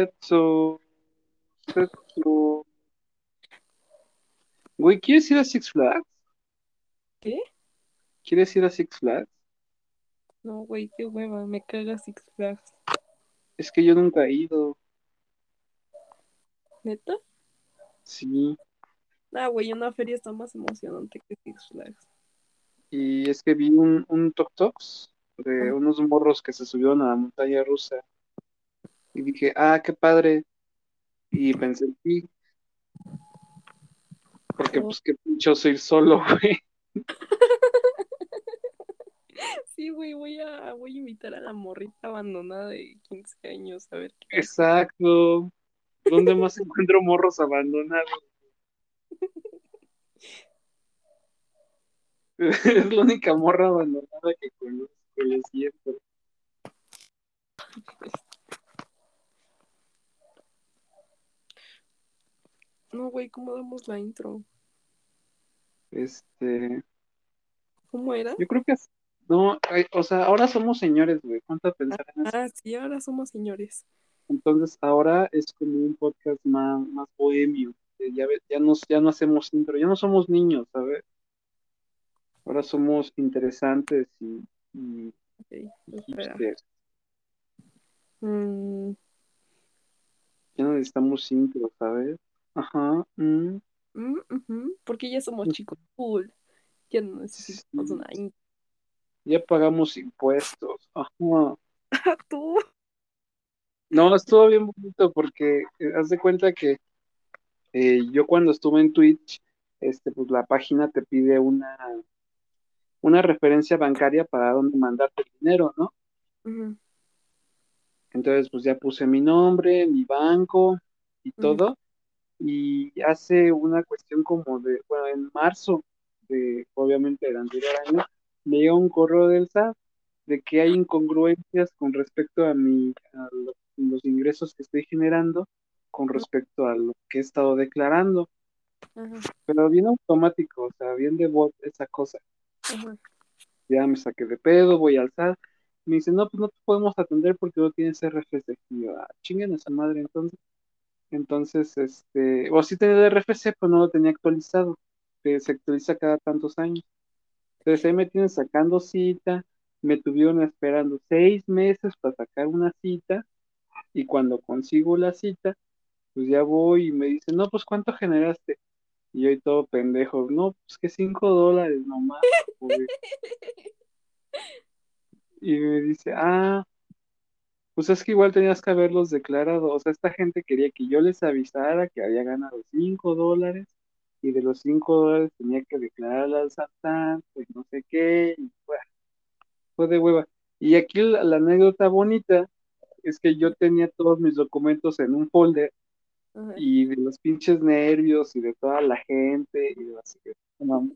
Setsu. Setsu. Güey, ¿quieres ir a Six Flags? ¿Qué? ¿Quieres ir a Six Flags? No, güey, qué hueva, me caga Six Flags. Es que yo nunca he ido. ¿Neta? Sí. Ah, güey, una feria está más emocionante que Six Flags. Y es que vi un, un Tok Toks de Ah. unos morros que se subieron a la montaña rusa. Y dije, ah, qué padre. Y pensé en ti. Porque pues qué pinchoso ir solo, güey. Sí, güey, voy a, voy a invitar a la morrita abandonada de 15 años a ver qué. Exacto. ¿Dónde más encuentro morros abandonados? Es la única morra abandonada que conozco, lo siento. No, güey, ¿cómo damos la intro? Este, ¿Cómo era? yo creo que no, ay, o sea, ahora somos señores, güey. A pensar en eso. Ah, sí, ahora somos señores. Entonces, ahora es como un podcast más, más bohemio. Ya, ya, nos, ya no hacemos intro, ya no somos niños, ¿sabes? Ahora somos interesantes y, y. Mm, Ya no necesitamos intro, ¿sabes? Ajá. mm. mm, Porque ya somos chicos cool. Ya no necesitamos Sí. una. Ya pagamos impuestos. Ajá. Tú. No, estuvo bien bonito porque eh, haz de cuenta que eh, yo cuando estuve en Twitch, este, pues la página te pide una, una referencia bancaria para dónde mandarte el dinero, ¿no? Entonces, pues ya puse mi nombre, mi banco y todo. Y hace una cuestión como de, bueno, en marzo de, obviamente, el anterior año, me llegó un correo del SAT de que hay incongruencias con respecto a mi, a lo- los ingresos que estoy generando con respecto a lo que he estado declarando. Ajá, Pero bien automático, o sea, bien de bot esa cosa. ajá. Ya me saqué de pedo, voy al SAT. Me dice, no, pues no te podemos atender porque no tienes RFC. Y yo, ah, chinguen a su madre, entonces. Entonces, este, o sí tenía el RFC, pero no lo tenía actualizado. que se actualiza cada tantos años. Entonces ahí me tienen sacando cita. Me tuvieron esperando seis meses para sacar una cita. Y cuando consigo la cita, pues ya voy y me dicen, no, pues ¿cuánto generaste? Y yo y todo pendejo, no, pues que cinco dólares nomás. güey". Y me dice, ah, pues es que igual tenías que haberlos declarado. O sea, esta gente quería que yo les avisara que había ganado cinco dólares y de los cinco dólares tenía que declarar al Satán, pues no sé qué, y bueno, fue de hueva. Y aquí la, la anécdota bonita es que yo tenía todos mis documentos en un folder y de los pinches nervios y de toda la gente y de las-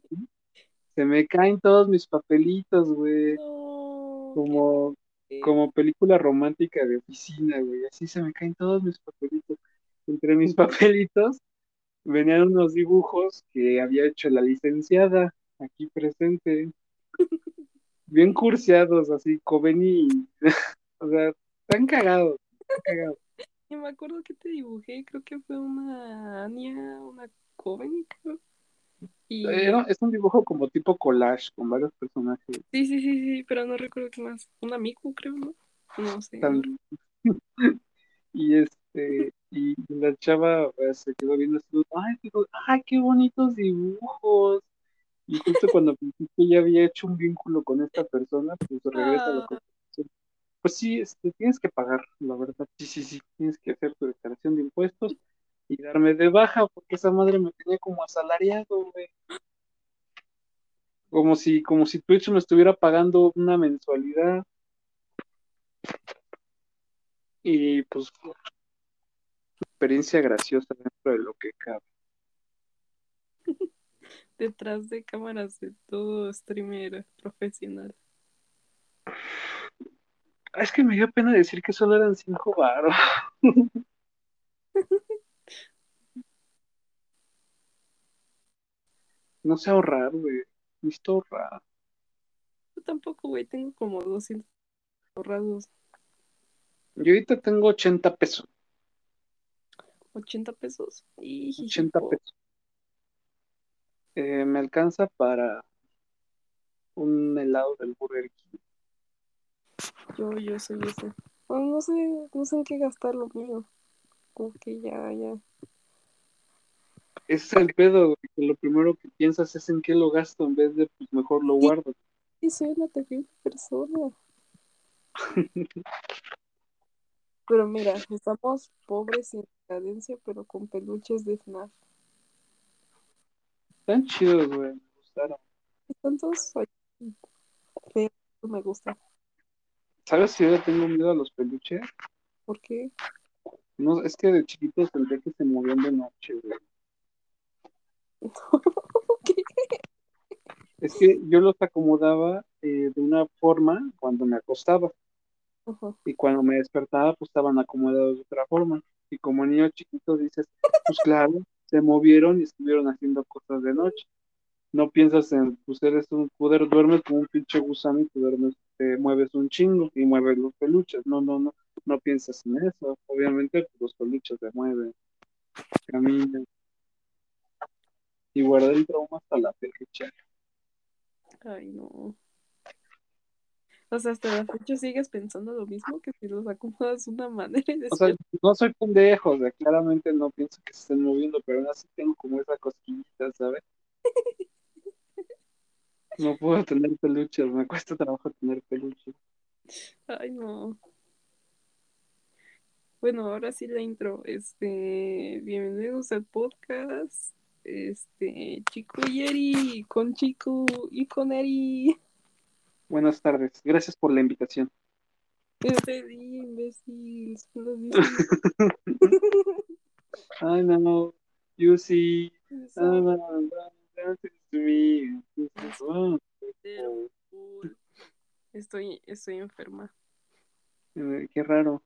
se me caen todos mis papelitos, güey, No, como como película romántica de oficina, güey. Así se me caen todos mis papelitos. Entre mis papelitos venían unos dibujos que había hecho la licenciada aquí presente. Bien cursiados, así, Coveni. o sea, están cagados, están cagados. Yo me acuerdo que te dibujé, creo que fue una Anya, una joven, creo. Y Era- es un dibujo como tipo collage con varios personajes. sí, sí, sí, sí, pero no recuerdo qué más. Una Miku, creo, ¿no? No sé. Y este, y la chava eh, se quedó viendo ay, qué, ay, qué bonitos dibujos. Y justo cuando pensé que ya había hecho un vínculo con esta persona, pues regresa a la Ah. conversación. Pues sí, este, tienes que pagar, la verdad. Sí, sí, sí, tienes que hacer tu declaración de impuestos y darme de baja, porque esa madre me tenía como asalariado, güey. Como si, como si Twitch me estuviera pagando una mensualidad. Y pues, experiencia graciosa dentro de lo que cabe. Detrás de cámaras de todo streamer profesional. Es que me dio pena decir que solo eran cinco varos. No sé ahorrar, güey. Necesito ahorrar. Yo tampoco, güey, tengo como 200 ahorrados. Yo ahorita tengo 80 pesos. 80 pesos. Y 80 pesos. Eh, me alcanza para un helado del Burger King. Yo, yo soy ese. Oh, no sé, no sé en qué gastar lo mío. Como que ya, ya. Ese es el pedo, güey, que lo primero que piensas es en qué lo gasto en vez de, pues mejor lo guardo. Y soy una terrible persona. Pero mira, estamos pobres y en decadencia, pero con peluches de FNAF. Están chidos, güey, me gustaron. Están todos feos, me gusta. ¿Sabes si yo tengo miedo a los peluches? ¿Por qué? No, es que de chiquitos sentía que se movían de noche, güey. ¿Qué? Es que yo los acomodaba eh, de una forma cuando me acostaba y cuando me despertaba pues estaban acomodados de otra forma. Y como niño chiquito dices, pues claro, se movieron y estuvieron haciendo cosas de noche. No piensas en, pues eres un poder, duermes como un pinche gusano y te duermes, te mueves un chingo y mueves los peluches. No, no, no, no piensas en eso. Obviamente pues, los peluches se mueven, caminan. Y guardé el trauma hasta la fecha. Ay, no. O sea, hasta la fecha sigues pensando lo mismo que si los acomodas de una manera y O sea, no soy pendejo, o sea, claramente no pienso que se estén moviendo, pero aún así tengo como esa cosquillita, ¿sabes? No puedo tener peluches, me cuesta trabajo tener peluches. Ay, no. Bueno, ahora sí la intro. Este, bienvenidos al podcast. Este, Chico y Eri, con Chico y con Eri. Buenas tardes, gracias por la invitación. Este imbécil. I know, you see, to me. Estoy, estoy enferma. qué raro.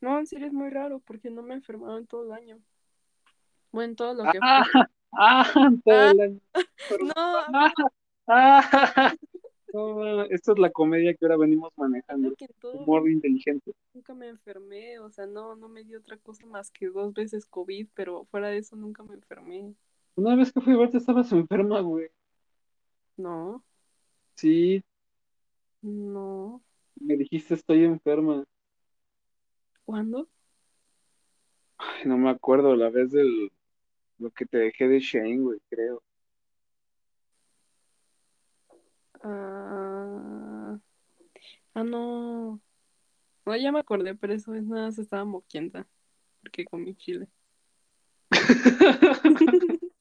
No, en serio es muy raro porque no me he enfermado en todo el año. Bueno, en todo lo que Ah, ah, todo el año. No, Ah, ah, no, esto es la comedia que ahora venimos manejando. Humor inteligente. nunca me enfermé, o sea, no, no me dio otra cosa más que dos veces COVID, pero fuera de eso nunca me enfermé. Una vez que fui a verte estabas enferma, güey. No, Sí, no. me dijiste estoy enferma. ¿Cuándo? Ay, no me acuerdo la vez del lo que te dejé de Shane, güey, creo. Ah, ah, no. No, ya me acordé, pero eso es nada, se estaba moquienta. Porque comí chile.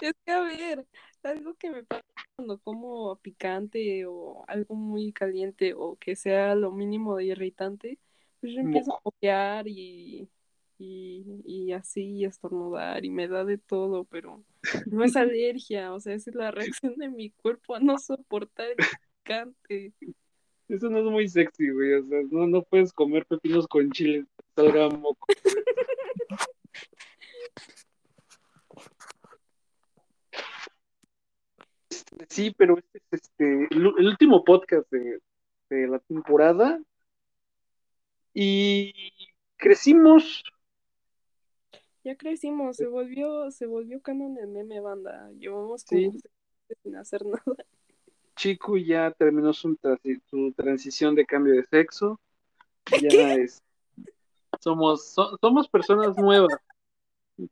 Es que, a ver, algo que me pasa cuando como picante o algo muy caliente o que sea lo mínimo de irritante, pues yo empiezo a moquear y, y, y así y estornudar y me da de todo, pero no es alergia, o sea, esa es la reacción de mi cuerpo a no soportar el picante. Eso no es muy sexy, güey. O sea, no, no puedes comer pepinos con chile, salga moco. Este, Sí, pero este es este, el, el último podcast de, de la temporada. Y crecimos. Ya crecimos, se volvió, se volvió canon el meme banda. Llevamos Sí. como meses sin hacer nada. Chico ya terminó su, transi- su transición de cambio de sexo. Ya es. Somos, so- somos personas nuevas,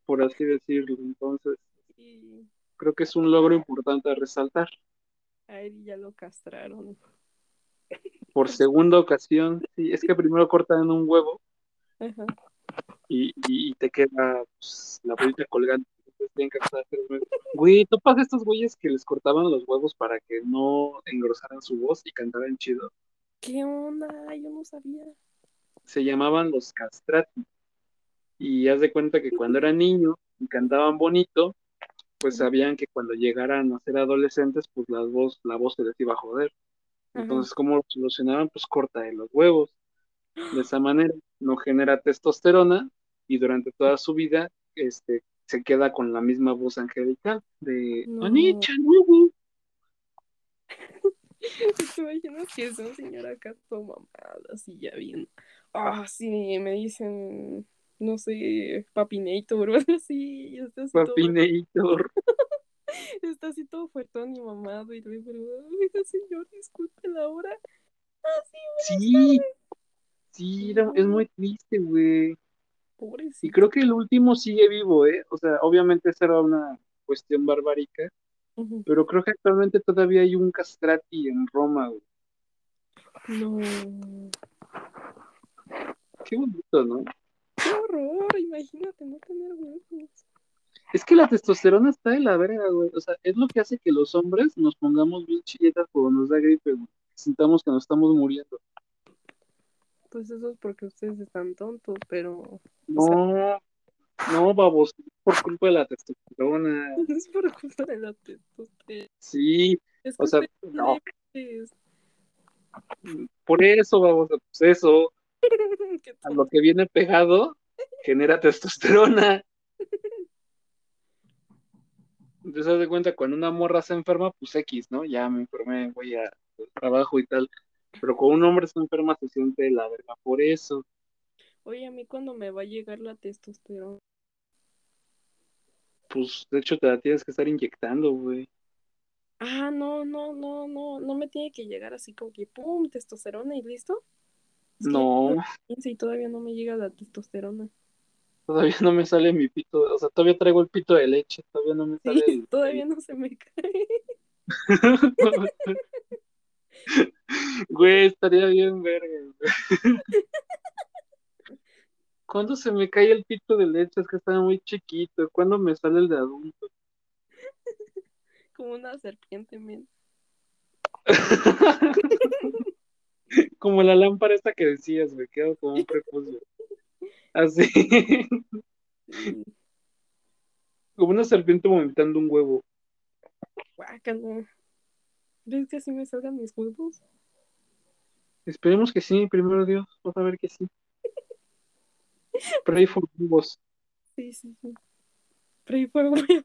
por así decirlo. Entonces, creo que es un logro importante a resaltar. a él ya lo castraron. Por segunda ocasión, sí, es que primero cortan un huevo Ajá. Y, y- y te queda pues, la bolita colgante. Güey, ¿topas estos güeyes que les cortaban los huevos para que no engrosaran su voz y cantaran chido? ¿Qué onda? Yo no sabía. Se llamaban los castrati. Y haz de cuenta que cuando eran niños y cantaban bonito, pues sabían que cuando llegaran a ser adolescentes, pues la voz, la voz se les iba a joder. Ajá. Entonces, ¿cómo lo solucionaban? Pues corta de los huevos. De esa manera no genera testosterona y durante toda su vida este, se queda con la misma voz angelical de No. Anicha, Nubu. ¿Te imaginas que esa señora acá toda mamada, así ya bien? Ah, sí, me dicen no sé, Papinator o algo así. Está así todo, Papinator. está así todo fuertón y mamado. Y le digo, oiga, señor, disculpe la hora. Ah, sí, Sí, sí, es muy triste, güey. Y creo que el último sigue vivo, ¿eh? O sea, obviamente esa era una cuestión barbárica, pero creo que actualmente todavía hay un castrati en Roma, güey. No. Qué bonito, ¿no? Qué horror, imagínate no tener huevos. Es que la testosterona está de la verga, güey. O sea, es lo que hace que los hombres nos pongamos bien chilletas cuando nos da gripe, güey. Sintamos que nos estamos muriendo. Pues eso es porque ustedes están tontos, pero No, no, babos, por culpa de la testosterona. es por culpa de la testosterona. Sí, Es o sea, no, débiles. por eso, babos, pues eso, a lo que viene pegado, genera testosterona. Entonces, haz de cuenta, cuando una morra se enferma, pues X, ¿no? Ya me enfermé, voy a al trabajo y tal. Pero cuando un hombre se enferma, se siente la verga por eso. Oye, a mí cuando me va a llegar la testosterona. Pues, de hecho, te la tienes que estar inyectando, güey. Ah, no, no, no, no, no me tiene que llegar así como que pum, testosterona y listo. Es que No, ya tengo 15 y todavía no me llega la testosterona. todavía no me sale mi pito, o sea, todavía traigo el pito de leche, todavía no me Sí, sale el... todavía no se me cae. Güey, estaría bien verga, güey. ¿Cuándo se me cae el pito de leche? Es que está muy chiquito. ¿Cuándo me sale el de adulto? Como una serpiente, men. Como la lámpara esta que decías, me quedo como un prepucio. Así. Sí, Como una serpiente vomitando un huevo. ¿Ves que así me salgan mis huevos? Esperemos que sí, primero Dios. Vamos a ver que sí. Pray for huevos. Sí, sí, sí. Pray for huevos.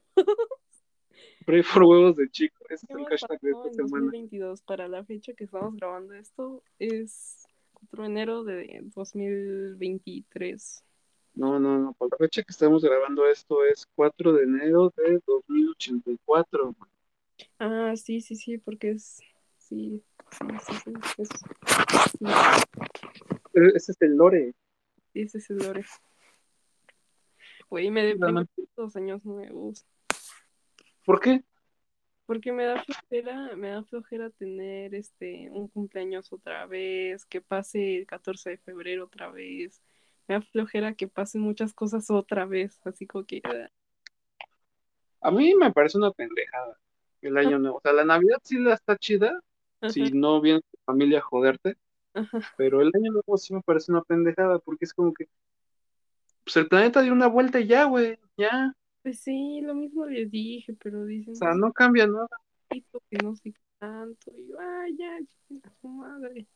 Pray for huevos de chico. Ese es ¿Qué el hashtag de esta semana. 2022? Para la fecha que estamos grabando esto es 4 de enero de 2023. No, no, no. Por la fecha que estamos grabando esto es 4 de enero de 2084. Ah, sí, sí, sí, porque es. Sí, sí, sí, sí. es- sí, Pero Ese es el lore. ese es el lore. Güey, me deprime los años nuevos. ¿Por qué? Porque me da flojera, me da flojera tener este un cumpleaños otra vez, que pase el 14 de febrero otra vez. Me da flojera que pasen muchas cosas otra vez, así como que ah, A mí me parece una pendejada el año nuevo. O sea, la Navidad sí la está chida, ajá, si no viene tu familia a joderte, ajá. pero el año nuevo sí me parece una pendejada porque es como que pues el planeta dio una vuelta y ya, güey, ya. Pues sí, lo mismo les dije, pero dicen O sea, no cambia nada. "Poquito, que no sé tanto. Y yo, ay, ya, su madre.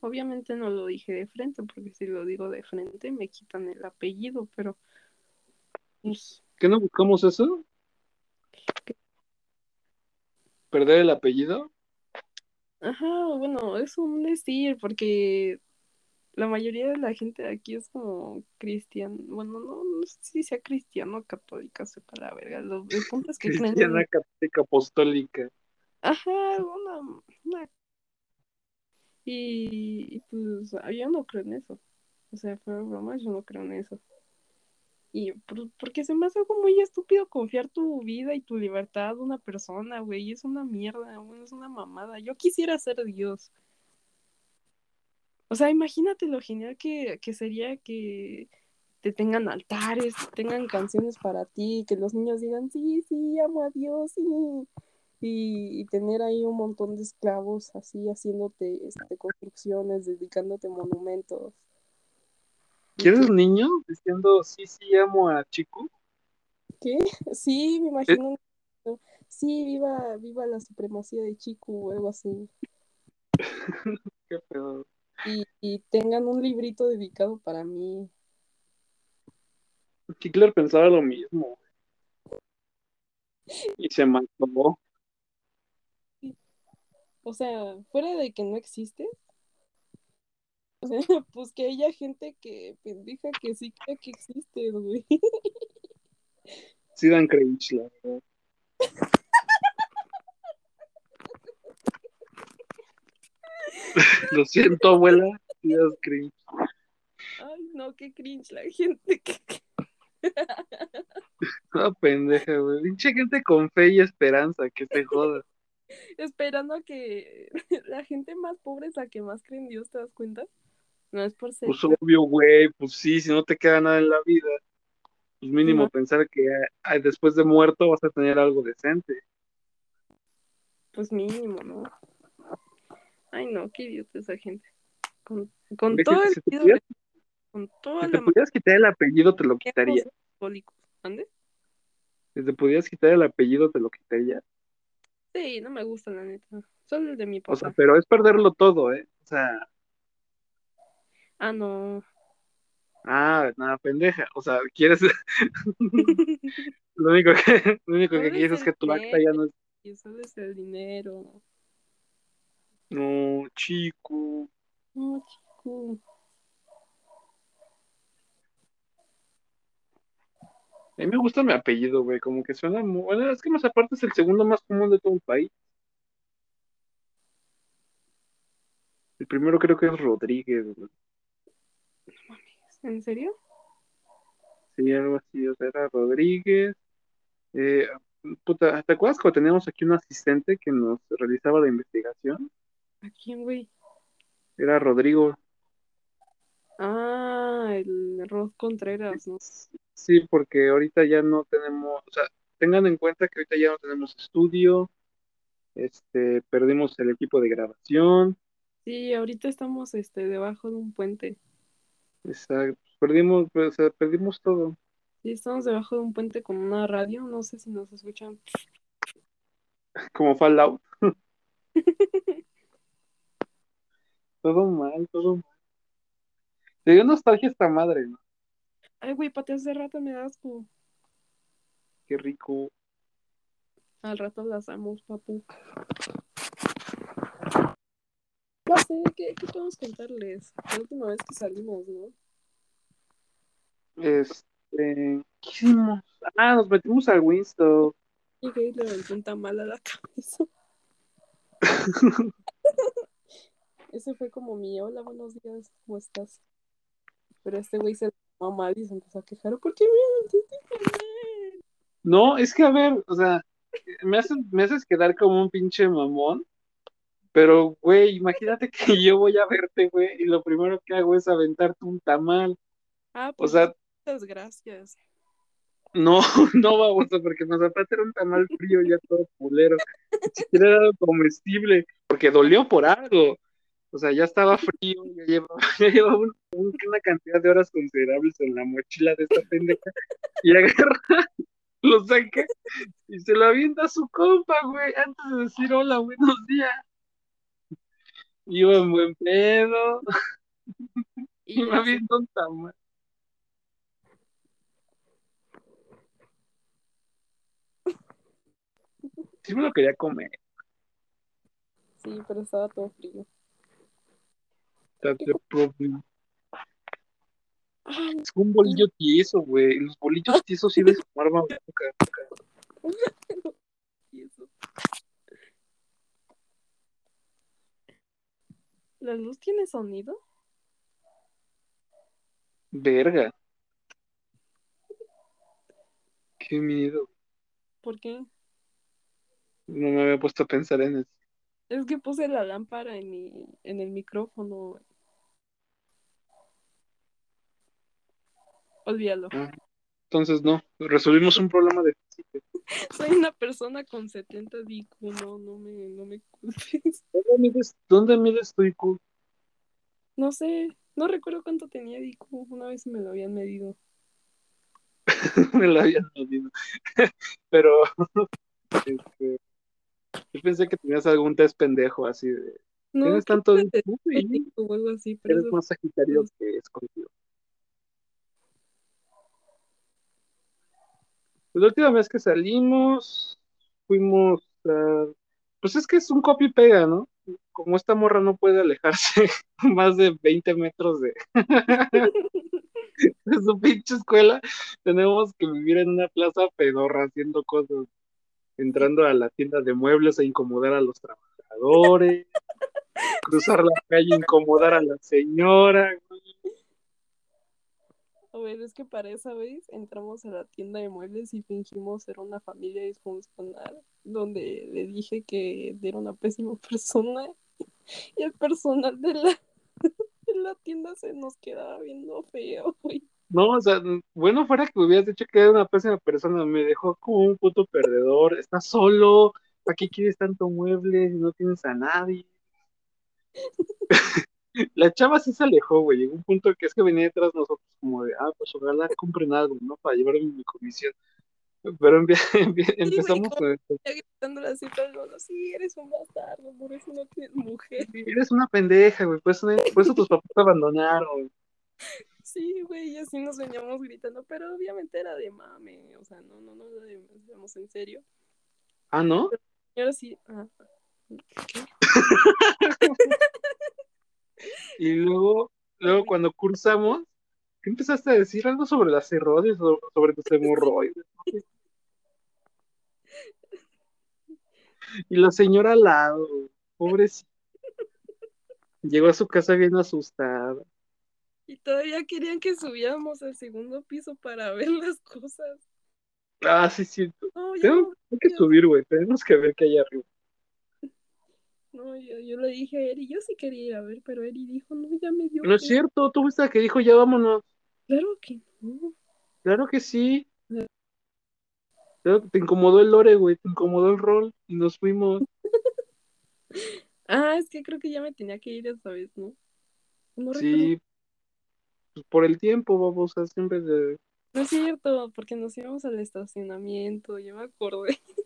Obviamente no lo dije de frente, porque si lo digo de frente me quitan el apellido, pero pues, ¿Qué no buscamos eso? ¿Perder el apellido? ajá, bueno, es un decir, porque la mayoría de la gente de aquí es como cristiano, bueno, no, no sé si sea cristiano o católica, sepa la verga. Lo, el punto es que creen en- Cristiana Católica Apostólica. Ajá, una, una- Y, y, pues yo no creo en eso. O sea, de broma, yo no creo en eso. Y por- porque se me hace algo muy estúpido confiar tu vida y tu libertad a una persona, güey. Es una mierda, güey, es una mamada. Yo quisiera ser Dios. O sea, imagínate lo genial que, que sería que te tengan altares, tengan canciones para ti, que los niños digan, sí, sí, amo a Dios, sí. Y, y tener ahí un montón de esclavos así haciéndote este, construcciones, dedicándote monumentos. ¿Quieres que- niño diciendo sí, sí, amo a Chico? ¿Qué? Sí, me imagino. Sí, viva, viva la supremacía de Chiku o algo así. Qué pedo. Y, y tengan un librito dedicado para mí. Hitler pensaba lo mismo. Y se mató. O sea, fuera de que no existe, pues que haya gente que pendeja que sí cree que existe, güey. Sí dan cringe, la verdad. Lo siento, abuela. Sí das cringe. Ay, no, qué cringe la gente que... Una pendeja, güey. Pinche gente con fe y esperanza, que se joda. Esperando a que la gente más pobre es la que más cree en Dios, ¿te das cuenta? No es por ser... Pues obvio, güey. Pues sí, si no te queda nada en la vida. Pues mínimo No. pensar que después de muerto vas a tener algo decente. Pues mínimo, ¿no? Ay, no, qué idiota esa gente. Con, con todo si- el si te pudieras- de- con toda Si te la pudieras quitar el apellido, te lo quitaría. ¿Ande? Si te pudieras quitar el apellido, te lo quitaría. Sí, no me gusta la neta. Solo el de mi papá. O sea, pero es perderlo todo, ¿eh? O sea, Ah, no. ah, nada, pendeja. O sea, quieres. lo único que, lo único que quieres es que tu acta ya no es. Y solo es el dinero. No, chico. No, chico. A mí me gusta mi apellido, güey. Como que suena muy. Bueno, es que más aparte es el segundo más común de todo el país. El primero creo que es Rodríguez, güey. ¿En serio? Sí, algo así. O sea, era Rodríguez. Eh, puta, ¿te acuerdas cuando teníamos aquí un asistente que nos realizaba la investigación? ¿A quién, güey? Era Rodrigo. Ah, el Rod Contreras, ¿no? Sí, porque ahorita ya no tenemos, o sea, tengan en cuenta que ahorita ya no tenemos estudio, este, perdimos el equipo de grabación, Sí, ahorita estamos este, debajo de un puente. Exacto, perdimos, pues, o sea, perdimos todo. Sí, estamos debajo de un puente con una radio. No sé si nos escuchan. como Fallout. todo mal, todo mal. Te dio nostalgia esta madre, ¿no? Ay, güey, pate hace rato me das asco. Qué rico. Al rato las amos, papu. Sé, ¿qué, qué podemos contarles? La última vez que salimos, ¿no? Este, ¿qué hicimos? Ah, nos metimos al Winston. Y Gay le aventó un tamal a la cabeza. Ese fue como mi hola, buenos días, ¿cómo estás? Pero este güey se tomó mal y se empezó a quejar. ¿Por qué me? No, es que a ver, o sea, me haces, me haces quedar como un pinche mamón, pero güey, imagínate que yo voy a verte, güey, y lo primero que hago es aventarte un tamal. Ah, O pues sea, muchas gracias. no, no vamos a porque nos aparte era un tamal frío ya todo culero. Ni siquiera era comestible, porque dolió por algo. O sea, ya estaba frío, ya llevaba, ya llevaba un- un- una cantidad de horas considerables en la mochila de esta pendeja, y agarra, lo saca y se lo avienta a su compa, güey, antes de decir hola, buenos días. Iba en buen pedo, Y se- avienta un tamal. Sí me lo quería comer. sí, pero estaba todo frío. the problem. Ay, Es un bolillo tieso, güey. Los bolillos tiesos sí de su arma boca. y eso. ¿La luz tiene sonido? Verga. Qué miedo. ¿Por qué? No me había puesto a pensar en eso. Es que puse la lámpara en, mi, en el micrófono. Olvídalo. Ah, Entonces, no. Resolvimos un problema de física. Soy una persona con 70 de IQ, no, no me, no me culpes. ¿Dónde mides, dónde mides tu IQ? No sé, no recuerdo cuánto tenía de IQ. Una vez me lo habían medido. me lo habían medido. Pero este, yo pensé que tenías algún test pendejo así de. No, Tienes tanto IQ de y IQ o algo así, pero eres eso- más sagitario que escorpio. La última vez que salimos, fuimos a... Pues es que es un copy y pega, ¿no? como esta morra no puede alejarse más de 20 metros de, de su pinche escuela, tenemos que vivir en una plaza pedorra haciendo cosas, entrando a la tienda de muebles a incomodar a los trabajadores, cruzar la calle, incomodar a la señora. A ver, es que para esa vez entramos a la tienda de muebles y fingimos ser una familia disfuncional, donde le dije que era una pésima persona y el personal de la, de la tienda se nos quedaba viendo feo, güey. No, o sea, bueno fuera que me hubieras dicho que era una pésima persona, me dejó como un puto perdedor, estás solo, ¿para qué quieres tanto mueble si no tienes a nadie? La chava sí se alejó, güey, llegó un punto que es que venía detrás de nosotros como de, ah, pues ojalá compren algo, ¿no? Para llevarme mi comisión. Pero empezamos con esto. Ya gritándole así todo el sí, eres un bastardo, por eso no tienes mujer. Eres una pendeja, güey, por eso, por eso tus papás te abandonaron. Sí, güey, y así nos veníamos gritando, pero obviamente era de mame, o sea, no, no, no lo decíamos en serio. Ah, ¿no? Ahora sí, ah, Y luego, luego cuando cursamos, ¿qué empezaste a decir? Algo sobre la cirrosis, o sobre tus hemorroides. Y la señora al lado, pobrecita. Llegó a su casa bien asustada. y todavía querían que subiéramos al segundo piso para ver las cosas. Ah, sí, sí. Yo, Tenemos que subir, güey. Tenemos que ver qué hay arriba. No, yo, yo le dije a Eri, yo sí quería ir a ver, pero Eri dijo, no, ya me dio. No es miedo". cierto, tú fuiste la que dijo ya vámonos. Claro que no. Claro que sí. Claro que te incomodó el lore, güey. Te incomodó el rol y nos fuimos. Ah, es que creo que ya me tenía que ir esta vez, ¿no? No. Sí. Pues por el tiempo, vamos a siempre de. No es cierto, porque nos íbamos al estacionamiento, yo me acordé.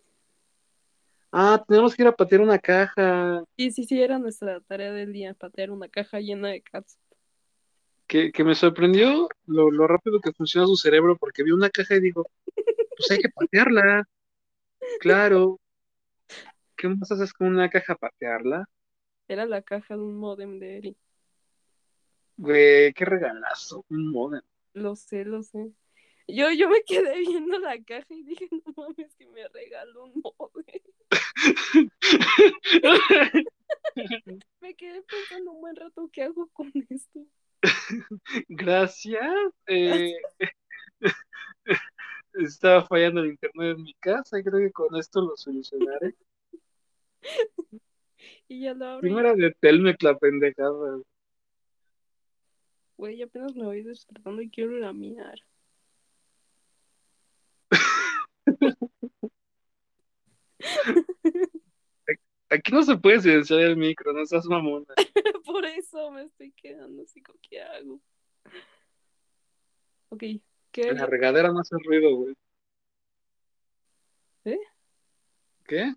Ah, tenemos que ir a patear una caja. Sí, sí, sí, era nuestra tarea del día, patear una caja llena de cats. Que, que me sorprendió lo, lo rápido que funciona su cerebro porque vi una caja y digo, pues hay que patearla. Claro. ¿Qué más haces con una caja? ¿Patearla? Era la caja de un modem de Eri. Güey, qué regalazo. Un modem. Lo sé, lo sé. Yo, yo me quedé viendo la caja y dije, no mames, que me regaló un modem. Me quedé pensando un buen rato, ¿qué hago con esto? Gracias. Eh, estaba fallando el internet en mi casa y creo que con esto lo solucionaré. Y ya lo abro. y- Primero de Telmec la pendejada. Güey, apenas me voy despertando y quiero ir a mirar. Aquí no se puede silenciar el micro, no seas mamona. Por eso me estoy quedando así, ¿con ¿qué hago? Ok, ¿qué? En la regadera no hace ruido, güey. ¿Eh? ¿Qué?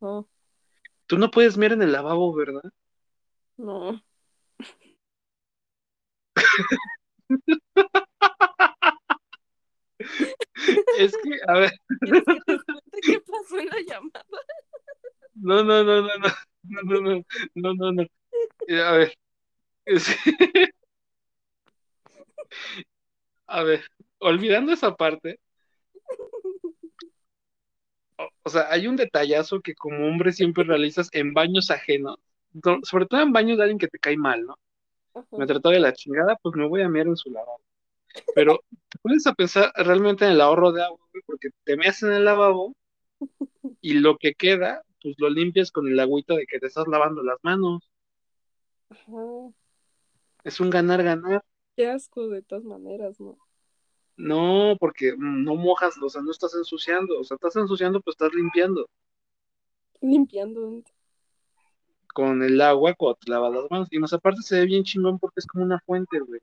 No, Tú no puedes mirar en el lavabo, ¿verdad? no. Es que, a ver. Qué pasó en la llamada? No, no, no, no, no. No, no, no, no, no. Eh, a ver. A ver, olvidando esa parte. O, sea, hay un detallazo que como hombre siempre realizas en baños ajenos. Sobre todo en baños de alguien que te cae mal, ¿no? Me trató de la chingada, pues me voy a mirar en su lavabo. Pero te pones a pensar realmente en el ahorro de agua, güey, porque te meas en el lavabo y lo que queda, pues lo limpias con el agüita de que te estás lavando las manos. Ajá. Es un ganar-ganar. Qué asco de todas maneras, ¿no? No, porque mm, no mojas, o sea, no estás ensuciando, o sea, estás ensuciando, pues estás limpiando Limpiando. con el agua cuando te lavas las manos. Y más aparte se ve bien chingón porque es como una fuente, güey.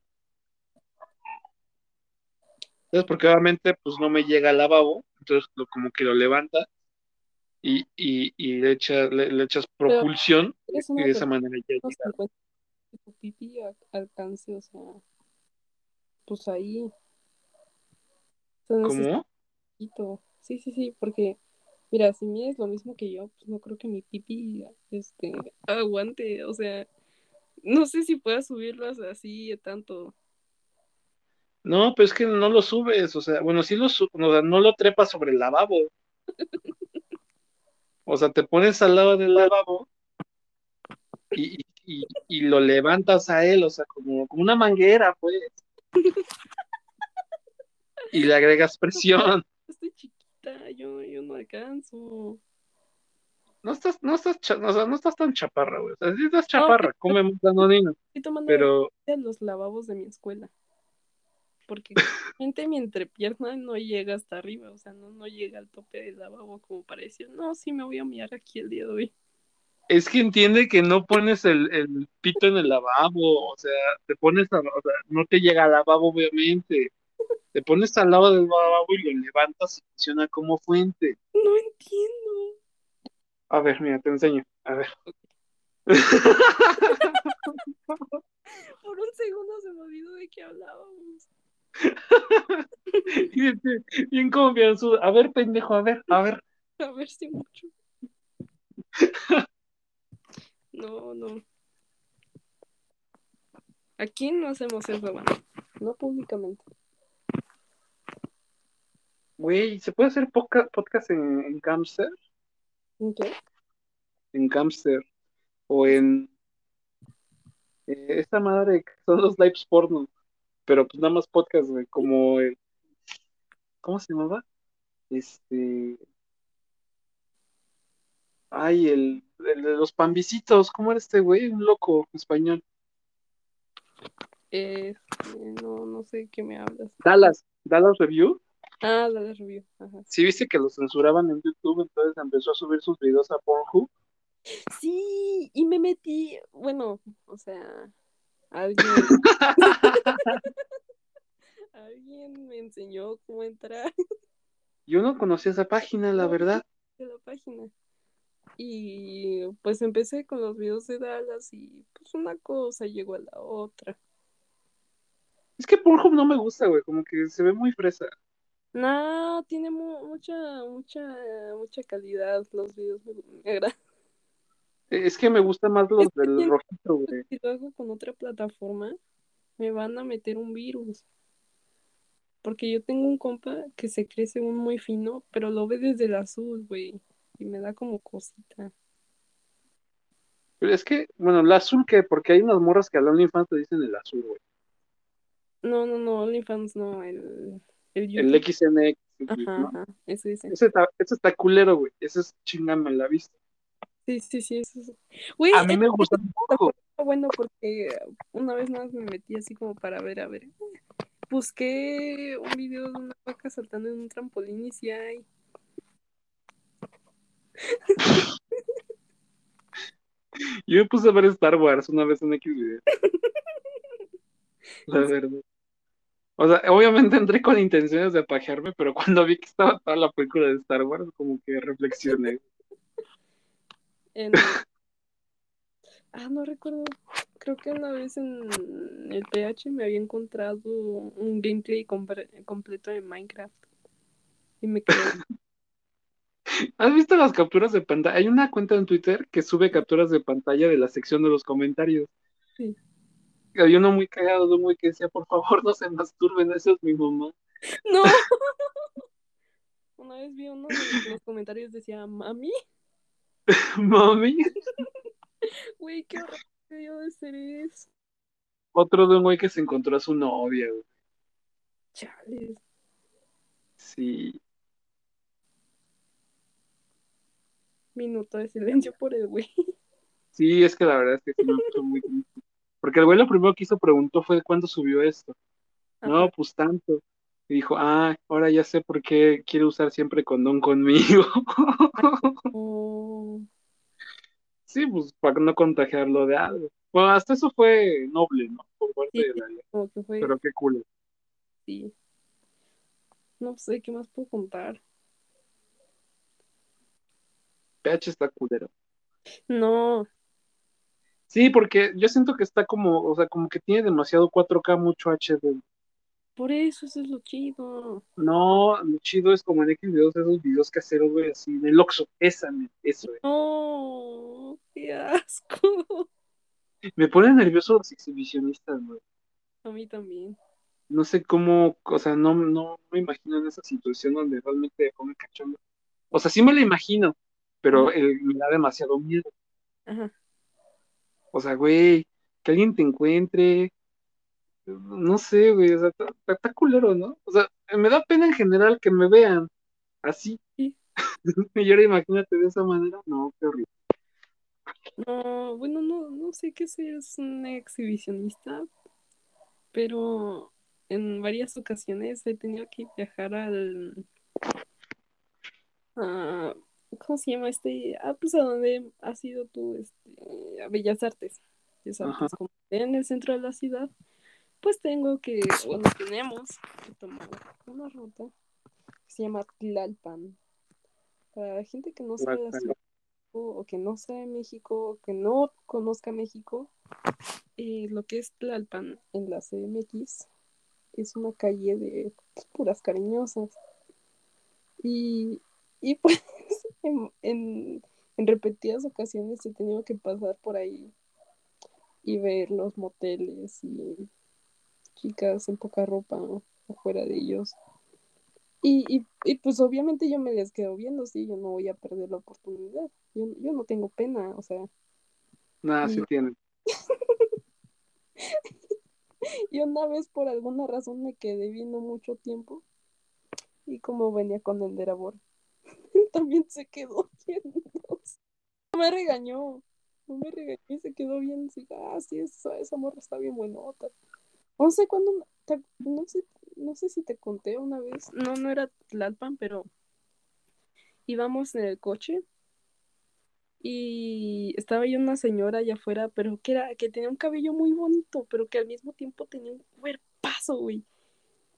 Entonces, porque obviamente, pues no me llega al lavabo, entonces lo, como que lo levanta y, y, y le, echa, le, le echas propulsión y de esa manera ya llega. tu pipí alcance, o sea, pues ahí. Sea, ¿Cómo? Sí, sí, sí, porque Mira, si mides lo mismo que yo, pues no creo que mi pipi este, aguante. O sea, no sé si pueda subirlas así tanto. No, pero es que no lo subes, o sea, bueno, sí lo subes, o sea, no lo trepas sobre el lavabo. O sea, te pones al lado del lavabo y, y, y lo levantas a él, o sea, como, como una manguera, pues. Y le agregas presión. Estoy chiquita, yo, yo no alcanzo. No estás, no estás, o sea, no estás tan chaparra, güey. O sea, sí estás chaparra, come más danonino. Estoy tomando Pero, en los lavabos de mi escuela. Porque gente mi entrepierna no llega hasta arriba, o sea, no, no llega al tope del lavabo como para decir, no, sí me voy a mirar aquí el día de hoy. es que entiende que no pones el, el pito en el lavabo, o sea, te pones, a- o sea, no te llega al lavabo, obviamente. Te pones al lado del lavabo y lo levantas y funciona como fuente. No entiendo. A ver, mira, te enseño. A ver. Por un segundo se me olvidó de qué hablábamos. Bien, bien confianzudo. A ver, pendejo, a ver, a ver. A ver si mucho. No, no. Aquí no hacemos eso, bueno. No públicamente. Güey, ¿se puede hacer podca- podcast en, en Camster? ¿En qué? En Camster. O en eh, esta madre que son los lives porno. Pero pues nada más podcast, güey. Como el. ¿Cómo se llamaba? Este. Ay, el, el de los pambisitos. ¿Cómo era este güey? Un loco español. Eh, no, no sé de qué me hablas. Dallas. Dallas Review. Ah, la de Rubio. Ajá. Sí, viste que lo censuraban en YouTube, entonces empezó a subir sus videos a Pornhub. Sí, y me metí, bueno, o sea, alguien, alguien me enseñó cómo entrar Yo no conocía esa página, la verdad. de la página. Y pues empecé con los videos de Dallas y pues una cosa llegó a la otra. Es que Pornhub no me gusta, güey, como que se ve muy fresa. No, tiene mu- mucha, mucha, mucha calidad los videos. Me, me agradan. Es que me gusta más los del rojito, güey. Si lo hago con otra plataforma, me van a meter un virus. Porque yo tengo un compa que se cree según muy fino, pero lo ve desde el azul, güey. Y me da como cosita. Pero es que, bueno, el azul que, porque hay unas morras que al OnlyFans te dicen el azul, güey. No, no, no, OnlyFans no, el, el El. XNX, Ajá, ¿no? ajá, eso dice. Ese está, ese está culero, güey. Ese es chingame la vista. Sí, sí, sí, eso es. A mí me gusta un poco. bueno porque una vez más me metí así como para ver, a ver. Busqué un video de una vaca saltando en un trampolín y sí hay. Yo me puse a ver Star Wars una vez en X video. La verdad. O sea, obviamente entré con intenciones de pajearme, pero cuando vi que estaba toda la película de Star Wars, como que reflexioné. En... Ah, no recuerdo. Creo que una vez en el PH me había encontrado un gameplay completo de Minecraft. Y me quedé. ¿Has visto las capturas de pantalla? Hay una cuenta en Twitter que sube capturas de pantalla de la sección de los comentarios. Sí. Había uno muy cagado de un güey que decía, por favor, no se masturben, eso es mi mamá. ¡No! Una vez vi uno en los comentarios decía, mami, Mami. güey, qué horror de ser eso. Otro de un güey que se encontró a su novia, güey. Chales. Sí. Minuto de silencio por el güey. Sí, es que la verdad es que sí me puso muy triste. Porque el güey lo primero que hizo preguntó fue cuándo subió esto. No, pues tanto. Y dijo, ah, ahora ya sé por qué quiere usar siempre condón conmigo. Oh, Sí, pues para no contagiarlo de algo. Bueno, hasta eso fue noble, ¿no? Por parte Sí. de la que fue Pero qué culo. sí. No sé qué más puedo contar. PH está culero. No, Sí, porque yo siento que está como, o sea, como que tiene demasiado 4K, mucho HD. Por eso, eso es lo chido. No, lo chido es como en X videos, esos videos caseros, güey, así, del Oxxo, esa, eso, güey. No, qué asco. Me ponen nervioso los exhibicionistas, güey. A mí también. No sé cómo, o sea, no, no me imagino en esa situación donde realmente me cachondo. O sea, sí me la imagino, pero el- me da demasiado miedo. Ajá. O sea, güey, que alguien te encuentre, no sé, güey, o sea, está, culero, ¿no? O sea, me da pena en general que me vean así. Sí. Y ahora imagínate de esa manera, no, qué horrible. No, bueno, no, no sé qué es un exhibicionista, pero en varias ocasiones he tenido que viajar al... a- ¿cómo se llama este? Ah, pues a donde has ido tú, este, a Bellas Artes. Bellas. Artes, como en el centro de la ciudad. Pues tengo que, bueno, tenemos que tomar una ruta que se llama Tlalpan. Para la gente que no sabe la Guácala. ciudad o que no sabe México o que no conozca México, eh, lo que es Tlalpan en la CMX es una calle de puras cariñosas. Y, y pues en, en, en repetidas ocasiones he tenido que pasar por ahí y ver los moteles y chicas en poca ropa afuera de ellos. Y, y, y, pues obviamente yo me les quedo viendo, sí, yo no voy a perder la oportunidad. Yo, yo no tengo pena, o sea, Nada, sí y, tienen. y una vez por alguna razón me quedé viendo mucho tiempo y como venía con el de labor, también se quedó viendo. No me regañó, no me regañó y se quedó viendo, así, ah, sí, esa, esa morra está bien buenota. No sé cuándo, te- no sé, no sé si te conté una vez, no, no era Tlalpan, pero íbamos en el coche y estaba ahí una señora allá afuera, pero que era, que tenía un cabello muy bonito, pero que al mismo tiempo tenía un cuerpazo, güey.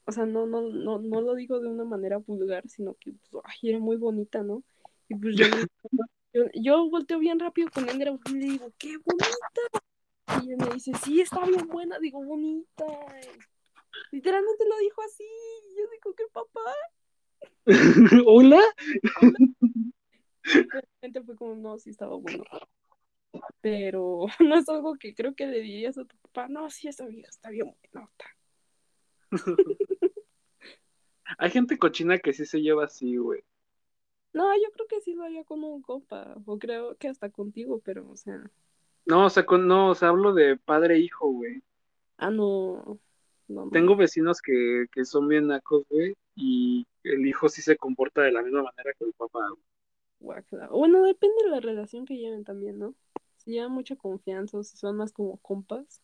O sea, no, no, no, no lo digo de una manera vulgar, sino que pues, ay, era muy bonita, ¿no? Y pues yo, yo, yo volteo bien rápido con él y le digo, ¡qué bonita! Y él me dice, sí, está bien buena, digo, bonita. Literalmente lo dijo así. Yo digo, ¿qué papá? ¿Hola? Realmente fue como, no, sí estaba bueno. Pero no es algo que creo que le dirías a tu papá, no, sí, esa vieja está bien buenota. Hay gente cochina que sí se lleva así, güey. No, yo creo que sí lo haría con un compa, o creo que hasta contigo, pero, o sea, No, o sea, con, no, o sea, hablo de padre e hijo, güey. ah, no, Tengo no. vecinos que, que son bien nacos, güey, y el hijo sí se comporta de la misma manera que el papá. güey. Bueno, depende de la relación que lleven también, ¿no? Si llevan mucha confianza o si son más como compas.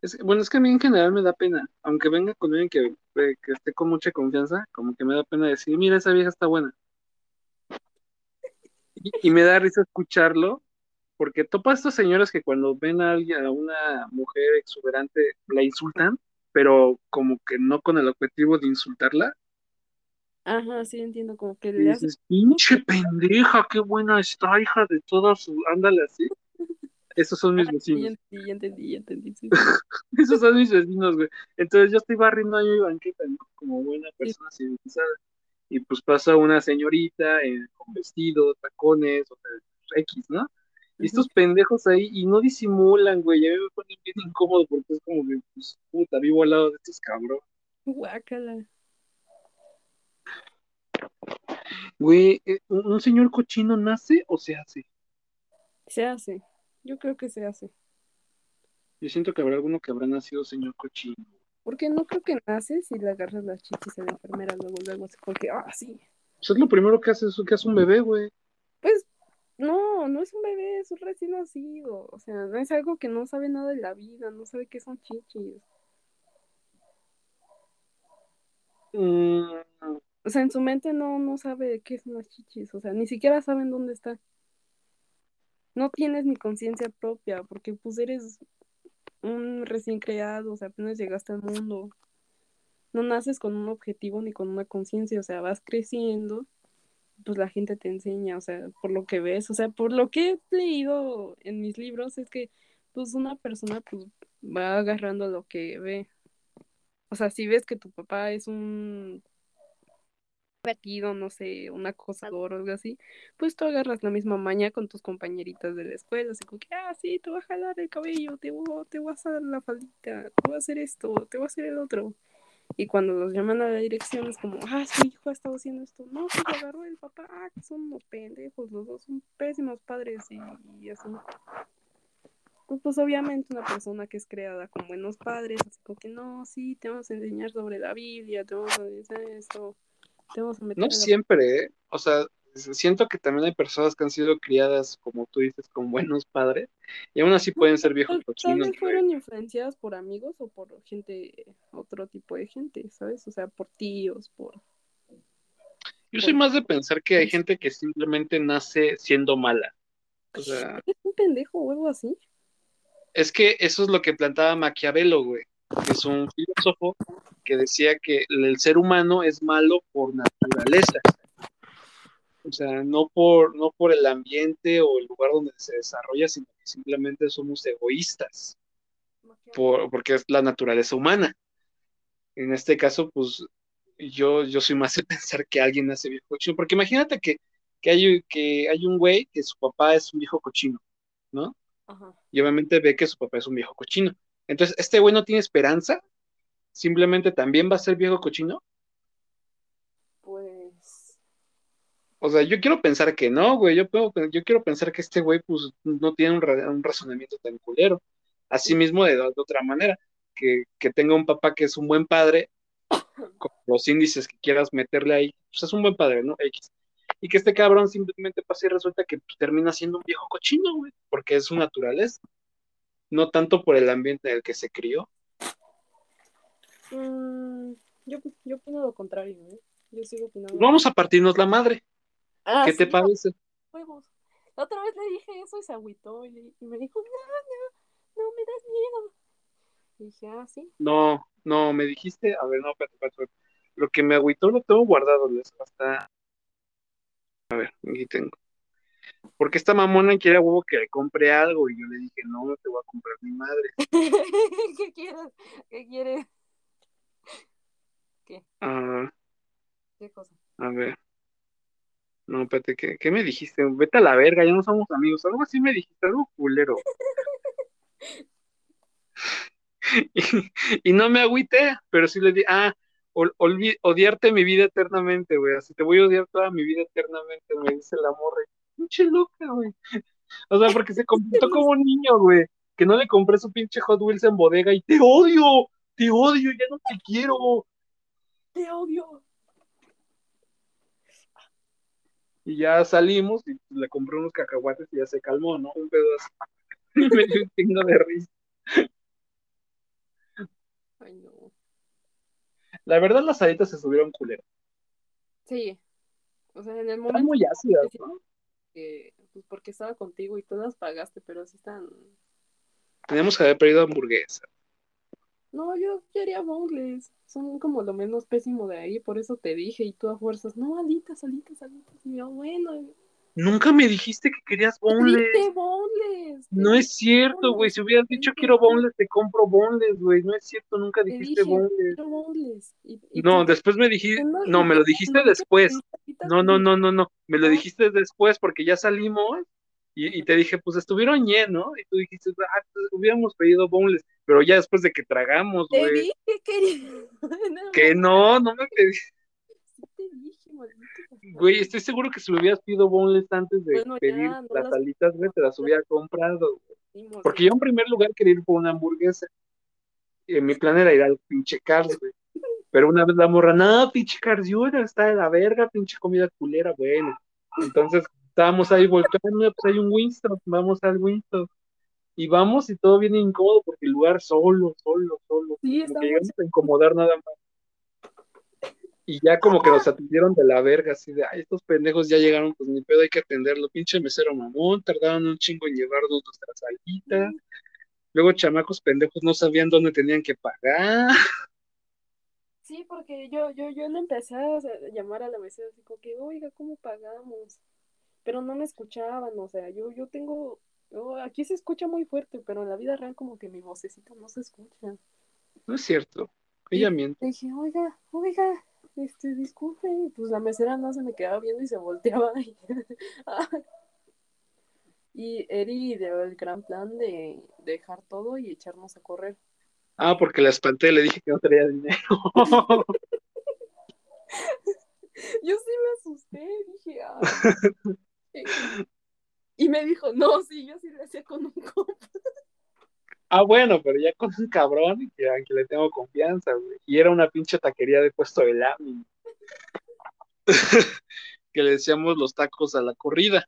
Es, bueno, es que a mí en general me da pena, aunque venga con alguien que, eh, que esté con mucha confianza, como que me da pena decir, mira, esa vieja está buena. Y, y me da risa escucharlo, porque topa estos señores que cuando ven a alguien, a una mujer exuberante, la insultan, pero como que no con el objetivo de insultarla, Ajá, sí, entiendo, como que le dices, pinche pendeja, qué buena está, hija de todas su, ándale así. Esos son mis vecinos. entendí, ya entendí, ya entendí, sí, Esos son mis vecinos, güey. Entonces yo estoy barriendo ahí mi banqueta, ¿no? Como buena sí. persona civilizada. Y pues pasa una señorita eh, con vestido, tacones, o sea, X, ¿no? Y estos pendejos ahí, y no disimulan, güey. A mí me ponen bien incómodo porque es como que, pues, puta, vivo al lado de estos cabros. Guácala. Güey, eh, ¿un, señor cochino nace o se hace? Se hace. Yo creo que se hace. Yo siento que habrá alguno que habrá nacido señor cochino. Porque no creo que naces y le agarras las chichis a la enfermera luego, luego así como que, ah, sí. Eso es lo primero que hace, que hace un bebé, güey. Pues no, no es un bebé, es un recién nacido. O sea, no es algo que no sabe nada de la vida, no sabe qué son chichis. Mm, O sea, en su mente no, no sabe qué son las chichis. O sea, ni siquiera saben dónde está. No tienes ni conciencia propia, porque pues eres un recién creado, o sea, apenas llegaste al mundo. No naces con un objetivo ni con una conciencia, o sea, vas creciendo, pues la gente te enseña, o sea, por lo que ves, o sea, por lo que he leído en mis libros es que pues una persona pues va agarrando lo que ve. O sea, si ves que tu papá es un metido, no sé, un acosador o algo así, pues tú agarras la misma maña con tus compañeritas de la escuela, así como que, ah, sí, te voy a jalar el cabello, te voy, te voy a hacer la faldita, te voy a hacer esto, te voy a hacer el otro. Y cuando los llaman a la dirección es como, ah, su hijo ha estado haciendo esto. No, pues lo agarró el papá, ah, que son unos pendejos, los dos son pésimos padres y, y así. Pues, pues, obviamente una persona que es creada con buenos padres, así como que no, sí, te vamos a enseñar sobre la Biblia, te vamos a decir esto, te vamos a meter No la- siempre, ¿eh? O sea, siento que también hay personas que han sido criadas, como tú dices, con buenos padres, y aún así pueden ser viejos cochinos, fueron influenciadas por amigos o por gente, otro tipo de gente, ¿sabes? O sea, por tíos, por... Yo soy más de pensar que hay gente que simplemente nace siendo mala. O sea, ¿Es un pendejo o algo así? es que eso es lo que plantaba Maquiavelo, güey, que es un filósofo que decía que el ser humano es malo por naturaleza. O sea, no por, no por el ambiente o el lugar donde se desarrolla, sino que simplemente somos egoístas, por, porque es la naturaleza humana. En este caso, pues yo, yo soy más de pensar que alguien nace viejo cochino, porque imagínate que, que, hay, que hay un güey que su papá es un viejo cochino, ¿no? Ajá. y obviamente ve que su papá es un viejo cochino. Entonces, este güey no tiene esperanza, simplemente también va a ser viejo cochino. Pues... O sea, yo quiero pensar que no, güey, yo, puedo- yo quiero pensar que este güey pues no tiene un, ra- un razonamiento tan culero. Asimismo, de, de otra manera, que, que tenga un papá que es un buen padre, con los índices que quieras meterle ahí, pues es un buen padre, ¿no? X. Y que este cabrón simplemente pasa y resulta que pues, termina siendo un viejo cochino, güey, porque es su naturaleza, no tanto por el ambiente en el que se crió. mm, yo, yo opino lo contrario, ¿eh? Yo sigo opinando. Vamos a partirnos la madre. Ah, ¿Qué te parece? huevos. La otra vez le dije eso y se agüitó y, le- y me dijo, no, no, no me das miedo. Y dije, ah, sí. No, no, me dijiste, a ver, no, espérate, espérate. Lo que me agüitó lo tengo guardado, les hasta. A ver, aquí tengo. Porque esta mamona quiere a huevo que le compre algo y yo le dije, no, no te voy a comprar mi madre. ¿Qué quieres? ¿Qué quieres? Ah, ¿Qué cosa? a ver. No, espérate, ¿qué, qué me dijiste? Vete a la verga, ya no somos amigos. Algo así me dijiste, algo culero. y, y no me agüité, pero sí le di, ah, ol- olvi- odiarte mi vida eternamente, güey. Así te voy a odiar toda mi vida eternamente, me dice la morra. Pinche loca, güey. O sea, porque se comportó como un niño, güey. Que no le compré su pinche Hot Wheels en bodega y te odio, te odio, ya no te quiero. Te odio. Y ya salimos y le compré unos cacahuates y ya se calmó, ¿no? Un pedo así. Y me dio un chingo de risa. Ay, no. La verdad, las alitas se subieron culero. Sí. O sea, en el Están momento muy ácidas, ¿no? que, pues porque estaba contigo y tú las pagaste, pero sí están. Teníamos que haber pedido hamburguesa. No, yo quería bongles. Son como lo menos pésimo de ahí, por eso te dije. Y tú a fuerzas, no, alitas, alitas, alitas. Y yo, bueno. Nunca me dijiste que querías boneless. dije boneless. No es cierto, güey. Si hubieras dicho quiero boneless, te compro boneless, güey. No es cierto, nunca Te dijiste dije, boneless. quiero boneless. Y, y No, después me dijiste, no, no, me lo dijiste después. No, no, no, no, no. Me lo dijiste después porque ya salimos y, y te dije, pues estuvieron bien, ¿no? Y tú dijiste, ah, pues, hubiéramos pedido boneless, pero ya después de que tragamos, te güey. dije que el Que no, no me pedí. sí te dije, maldito bastardo. Güey, estoy seguro que si lo hubieras pedido boneless antes de Bueno, pedir ya, no las alitas, güey, te las hubiera comprado. Porque yo en primer lugar quería ir por una hamburguesa. Y mi plan era ir al pinche Cars, güey. Pero una vez la morra, no, pinche Cars Junior, está de la verga, pinche comida culera, bueno. Entonces estábamos ahí volteando, pues hay un Winston, vamos al Winston. Y vamos y todo viene incómodo porque el lugar solo, solo, solo. Sí, Como que estamos. llegamos a incomodar nada más. Y ya como que nos atendieron de la verga, así de, ay, estos pendejos ya llegaron, pues ni pedo, hay que atenderlo. Pinche mesero mamón, tardaron un chingo en llevarnos nuestras salitas. Luego chamacos pendejos no sabían dónde tenían que pagar. Sí, porque yo, yo, yo le empecé a llamar a la mesera así como que, oiga, ¿cómo pagamos? Pero no me escuchaban, o sea, yo, yo tengo, yo- aquí se escucha muy fuerte, pero en la vida real como que mi vocecita no se escucha. No es cierto. Ella miente. Dije, oiga, oiga, este, disculpe. Y pues la mesera no se me quedaba viendo y se volteaba. y Eri dio el gran plan de dejar todo y echarnos a correr. Ah, porque la espanté, le dije que no traía dinero. Yo sí me asusté, dije, ah. Y me dijo, no, sí, yo sí lo hacía con un compa. Ah, bueno, pero ya con un cabrón y que, que le tengo confianza, güey. Y era una pinche taquería de puesto de lámina. que le decíamos los tacos a la corrida.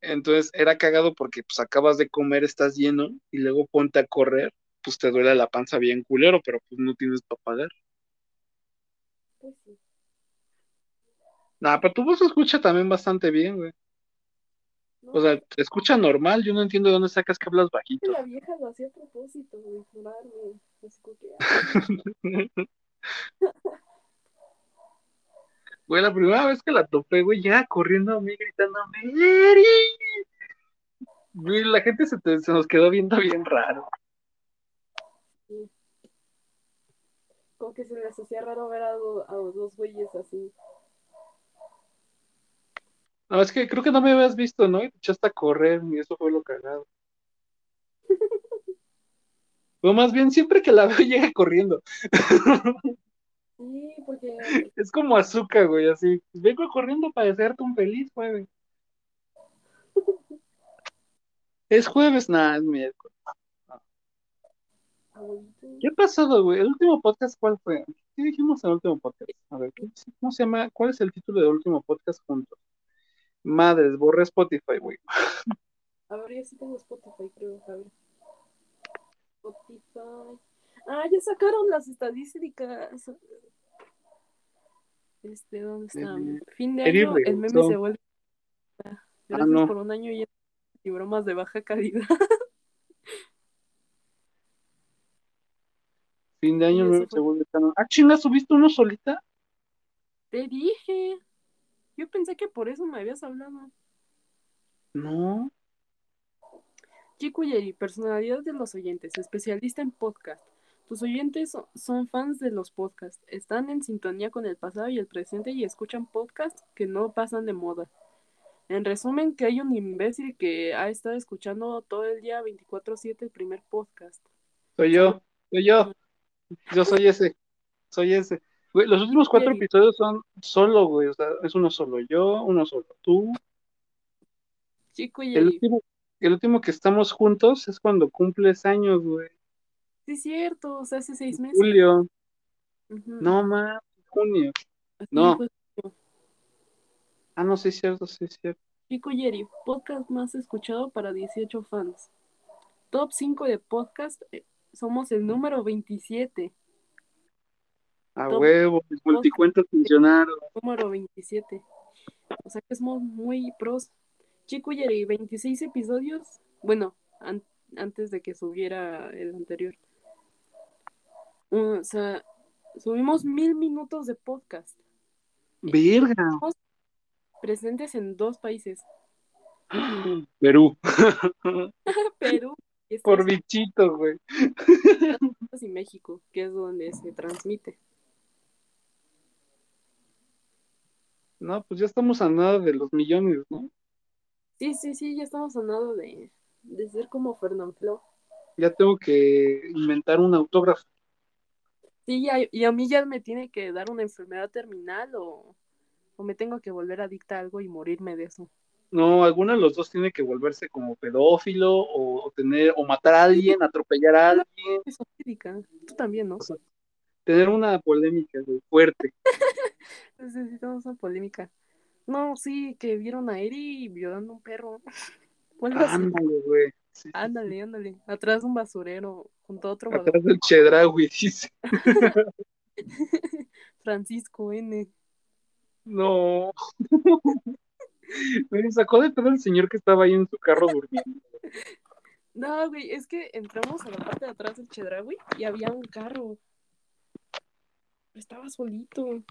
Entonces era cagado porque pues acabas de comer, estás lleno y luego ponte a correr, pues te duele la panza bien culero, pero pues no tienes para pagar. Pues sí. Nah, pero tu voz se escucha también bastante bien, güey. O sea, te escucha normal, yo no entiendo de dónde sacas que hablas bajito. la vieja lo hacía a propósito, güey, que, ah, Güey, la primera vez que la topé, güey, llega corriendo a mí gritándome, ¡Eri! Güey, la gente se, te- se nos quedó viendo bien raro. como que se les hacía raro ver a, a dos güeyes así. No, es que creo que no me habías visto, ¿no? Y te echaste a correr y eso fue lo cagado. O más bien, siempre que la veo llega corriendo. Sí, porque Es como azúcar, güey, así. Vengo corriendo para desearte un feliz jueves. Es jueves, nada, es miércoles. ¿Qué ha pasado, güey? ¿El último podcast cuál fue? ¿Qué dijimos en el último podcast? A ver, ¿qué- ¿cómo se llama? ¿Cuál es el título del último podcast juntos? Madres, borré Spotify, güey. A ver, ya sí tengo Spotify, creo, a ver. Spotify. Ah, ya sacaron las estadísticas. Este, ¿dónde están? Eh, fin de año, el meme se vuelve. Gracias no. por un año y y bromas de baja calidad. Fin de año eso se vuelve canon. Ah, chinga, ¿subiste uno solita? Te dije. Yo pensé que por eso me habías hablado. No. Chico Yeri, personalidad de los oyentes, especialista en podcast. Tus oyentes so- son fans de los podcasts, están en sintonía con el pasado y el presente y escuchan podcasts que no pasan de moda. En resumen, que hay un imbécil que ha estado escuchando todo el día 24/7 el primer podcast. Soy yo, soy yo. Yo soy ese, soy ese. Güey, los últimos cuatro episodios son solo, güey. O sea, es uno solo yo, uno solo tú. Chico El Yeri, último, el último que estamos juntos es cuando cumples años, güey. sí es cierto, o sea, hace seis meses. Julio. No, más, junio. Así no. fue. Ah, no, sí es cierto, sí es cierto. Chico Yeri, podcast más escuchado para 18 fans. Top 5 de podcast, eh, somos el número 27. A huevo, mis multicuentas funcionaron. Número 27. O sea que somos muy pros. Chico Yeri, 26 episodios. Bueno, an- antes de que subiera el anterior. O sea, subimos mil minutos de podcast. Verga. Presentes en dos países. Perú. Perú y Por bichito, güey. Y México, que es donde se transmite. No, pues ya estamos a nada de los millones, ¿no? Sí, sí, sí, ya estamos hablando de, de ser como Fernanfloo. Ya tengo que inventar un autógrafo. Sí, ya- y a mí ya me tiene que dar una enfermedad terminal o, o me tengo que volver adicta a algo y morirme de eso. No, alguno de los dos tiene que volverse como pedófilo o, o tener o matar a alguien, atropellar a alguien. Tú también, ¿no? o sea, tener una polémica güey, fuerte. Necesitamos una polémica. No, sí, que vieron a Eri violando a un perro. Ándale, güey. Sí, Ándale, ándale. Atrás de un basurero, junto a otro. Atrás del Chedraui, dice. Francisco N. No. Me sacó de pedo el señor que estaba ahí en su carro durmiendo. No, güey, es que entramos a la parte de atrás del Chedraui y había un carro. Estaba solito.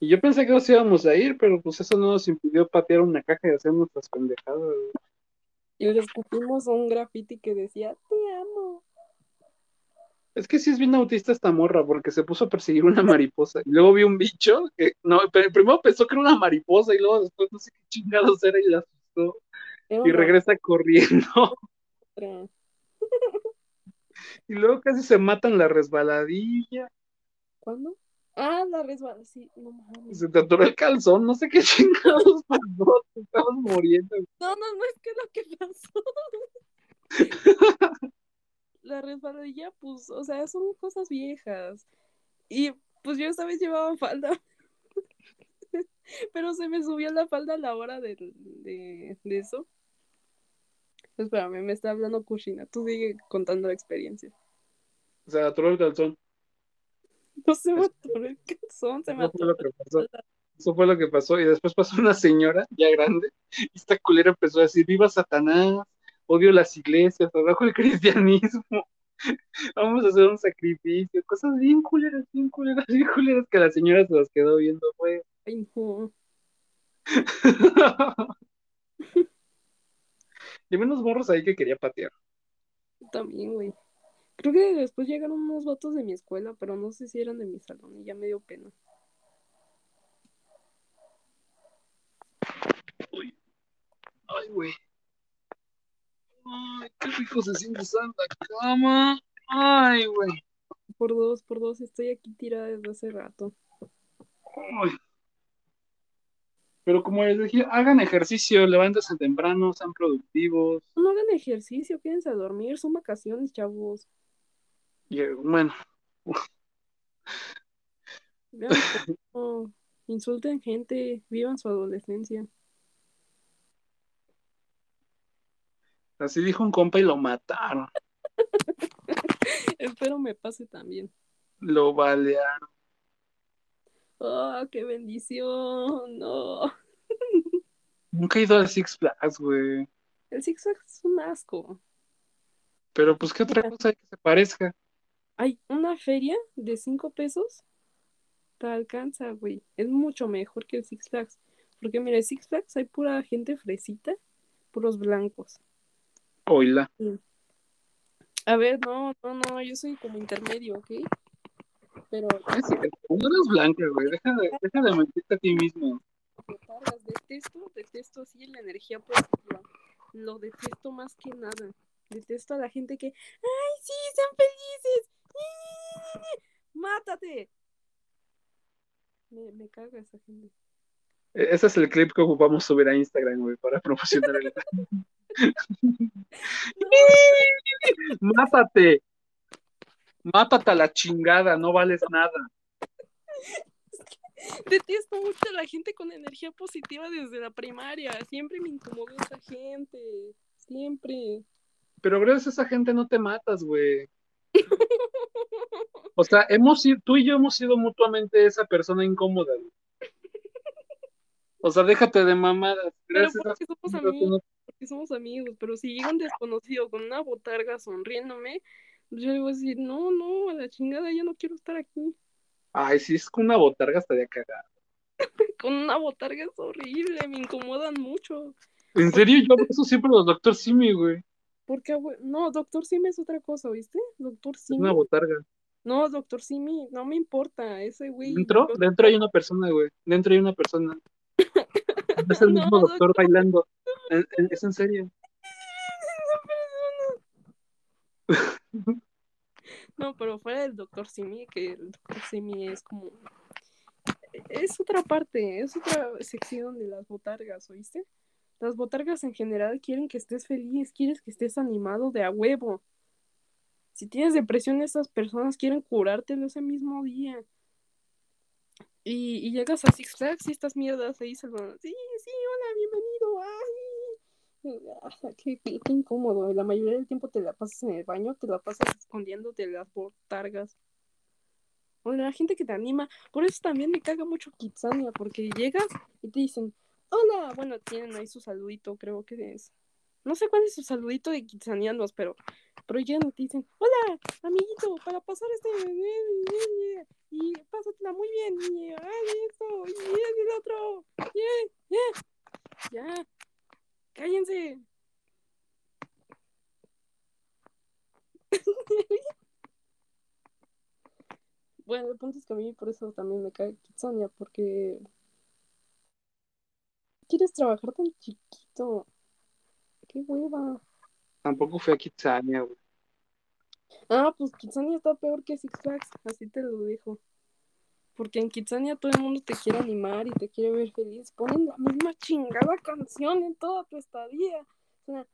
Y yo pensé que nos íbamos a ir, pero pues eso no nos impidió patear una caja y hacer nuestras pendejadas. güey. Y le escupimos un graffiti que decía, te amo. Es que sí es bien autista esta morra, porque se puso a perseguir una mariposa. Y luego vio un bicho que, no, pero primero pensó que era una mariposa y luego después no sé qué chingados era y la asustó. Era Y regresa corriendo. Y luego casi se matan la resbaladilla. ¿Cuándo? Ah, la resbala, sí, no mames. Se te atoró el calzón, no sé qué chingados pasó. Te estabas muriendo. No, no, no es que lo que pasó. La resbaladilla, pues, o sea, son cosas viejas. Y pues yo esta vez llevaba falda. Pero se me subió la falda a la hora de, de, de eso. Espérame, me está hablando Kushina. Tú sigue contando la experiencia. Se atoró el calzón. No se me atoró el calzón, se me Eso fue atoró lo que pasó. Eso fue lo que pasó. Y después pasó una señora ya grande. Y esta culera empezó a decir: ¡Viva Satanás! Odio las iglesias, abajo el cristianismo. Vamos a hacer un sacrificio. Cosas bien culeras, bien culeras, bien culeras que la señora se las quedó viendo, fue. Ay, no. y unos morros ahí que quería patear. También, güey. Creo que después llegaron unos vatos de mi escuela, pero no sé si eran de mi salón y ya me dio pena. Ay, güey. Ay, qué rico se siente estar en la cama. Ay, güey. Por dos, por dos, estoy aquí tirada desde hace rato. Ay. Pero como les dije, hagan ejercicio, levántense temprano, sean productivos. No hagan ejercicio, quédense a dormir, son vacaciones, chavos. Y, eh, bueno, Vean insulten gente, vivan su adolescencia. así dijo un compa y lo mataron. Espero me pase también. Lo balearon. ¡Oh, qué bendición! No. Nunca he ido al Six Flags, güey. El Six Flags es un asco. Pero pues, ¿qué otra cosa hay que se parezca? Hay una feria de cinco pesos. Te alcanza, güey. Es mucho mejor que el Six Flags. Porque mira, el Six Flags hay pura gente fresita, puros blancos. Oila. A ver, no, no, no, yo soy como intermedio, ¿ok? Pero Es cierto, no eres blanca, güey. Deja de, deja de mentirte a ti mismo. detesto, detesto así la energía positiva. Lo detesto más que nada. Detesto a la gente que, ¡ay, sí, sean felices! ¡Mátate! Me, me caga esa gente. E- Ese es el clip que ocupamos subir a Instagram, güey, para promocionar el. ¡Mátate! Mátate a la chingada, no vales nada. Detesto mucho a la gente con energía positiva desde la primaria. Siempre me incomodó esa gente. Siempre. Pero gracias a esa gente no te matas, güey. O sea, hemos sido, tú y yo hemos sido mutuamente esa persona incómoda, güey. O sea, déjate de mamadas. Pero Gracias a porque somos amigos, no- porque somos amigos. Pero si llega un desconocido con una botarga sonriéndome, yo le voy a decir, no, no, a la chingada, yo no quiero estar aquí. Ay, si es con una botarga estaría cagada. Con una botarga es horrible, me incomodan mucho. En serio, yo eso siempre los doctor Simi, güey. Porque, no, doctor Simi es otra cosa, ¿viste? Doctor Es Simi. una botarga. No, doctor Simi, no me importa, ese güey. Dentro, dentro hay una persona, güey. Dentro hay una persona. Es el No, mismo doctor doctor. bailando. Es, es- es en serio. No, pero fuera del doctor Simi, que el doctor Simi es como. Es otra parte, es otra sección de las botargas, ¿oíste? Las botargas en general quieren que estés feliz, quieres que estés animado de a huevo. Si tienes depresión, esas personas quieren curártelo ese mismo día. Y, y llegas a Six Flags y estas mierdas ahí se. Sí, sí, hola, bienvenido. Ay. Qué, incómodo. La mayoría del tiempo te la pasas en el baño, te la pasas escondiéndote las botargas. O la gente que te anima. Por eso también me caga mucho Kitsania, porque llegas y te dicen, hola. Bueno, tienen ahí su saludito, creo que es. No sé cuál es su saludito de Kitsanianos, pero, pero llegan y te dicen, hola, amiguito, para pasar este. Y pásatela muy bien. Y ay, esto, y el otro. Yeah, yeah. Ya. Cállense. Bueno, el punto es que a mí por eso también me cae Kitsania, porque quieres trabajar tan chiquito. Qué hueva. Tampoco fui a Kitsania, güey. Ah, pues Kitsania está peor que Six Flags, así te lo dejo porque en Kitsania todo el mundo te quiere animar y te quiere ver feliz. Ponen la misma chingada canción en toda tu estadía. Una...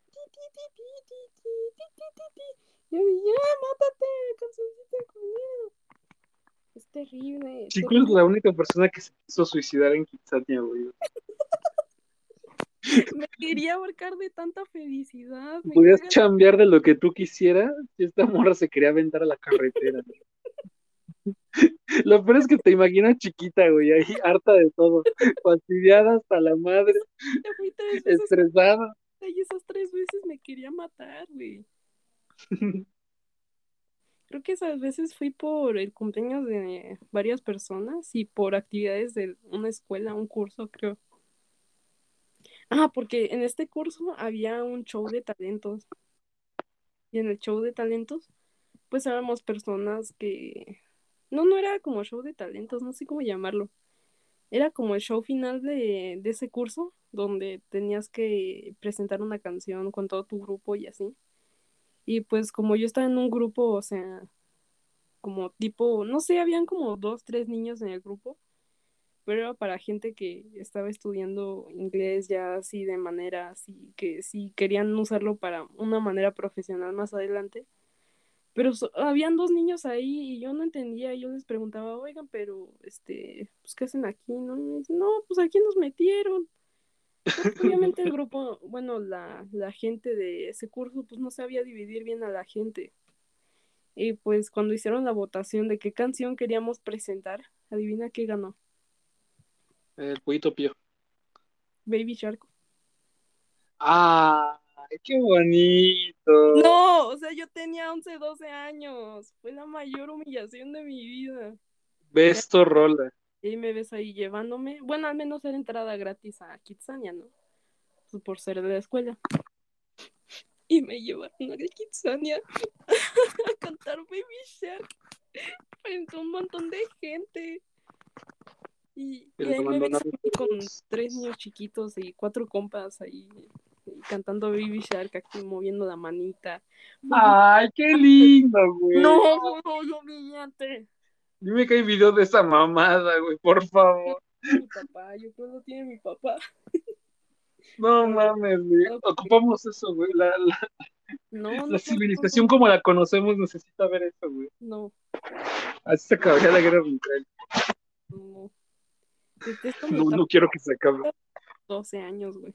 Yo, ya, mátate, cancioncita miedo. Es terrible. Chico es la única persona que se quiso suicidar en Kitsania, güey. me quería abarcar de tanta felicidad. Podías cambiar de lo que tú quisieras. Esta morra se quería aventar a la carretera. Lo peor es que te imaginas chiquita, güey, ahí harta de todo, fastidiada hasta la madre, estresada. y esas tres veces me quería matar, güey. Creo que esas veces fui por el cumpleaños de varias personas y por actividades de una escuela, un curso, creo. Ah, porque en este curso había un show de talentos. Y en el show de talentos, pues éramos personas que... No, no era como show de talentos, no sé cómo llamarlo. Era como el show final de, de ese curso, donde tenías que presentar una canción con todo tu grupo y así. Y pues como yo estaba en un grupo, o sea, como tipo, no sé, habían como dos, tres niños en el grupo, pero era para gente que estaba estudiando inglés ya así de manera así, que sí querían usarlo para una manera profesional más adelante. Pero so- habían dos niños ahí y yo no entendía, y yo les preguntaba, oigan, pero, este, pues, ¿qué hacen aquí? No, y me dicen, no, pues aquí nos metieron. Pues, obviamente el grupo, bueno, la, la gente de ese curso, pues no sabía dividir bien a la gente. Y pues cuando hicieron la votación de qué canción queríamos presentar, adivina qué ganó. El pollito pío. Baby Shark. ¡Ay, qué bonito! No, o sea, yo tenía 11, 12 años. Fue la mayor humillación de mi vida. Besto rola. Y ahí me ves ahí llevándome. Bueno, al menos era entrada gratis a Kitsania, ¿no? Pues por ser de la escuela. Y me llevaron a Kitsania a cantar Baby Shark frente a un montón de gente. Y, y ahí me ves con tres niños chiquitos y cuatro compas ahí cantando Baby Shark aquí moviendo la manita. ¡Ay, qué lindo, güey! No, fue muy humillante. Dime que hay video de esa mamada, güey, por favor. Mi papá, yo creo que lo tiene mi papá. No mames, güey. Ocupamos eso, güey. La, la, No, no, la no, civilización como la conocemos necesita ver eso, güey. No, Así se acabaría la guerra mundial. no. No, no quiero que se acabe. 12 años, güey.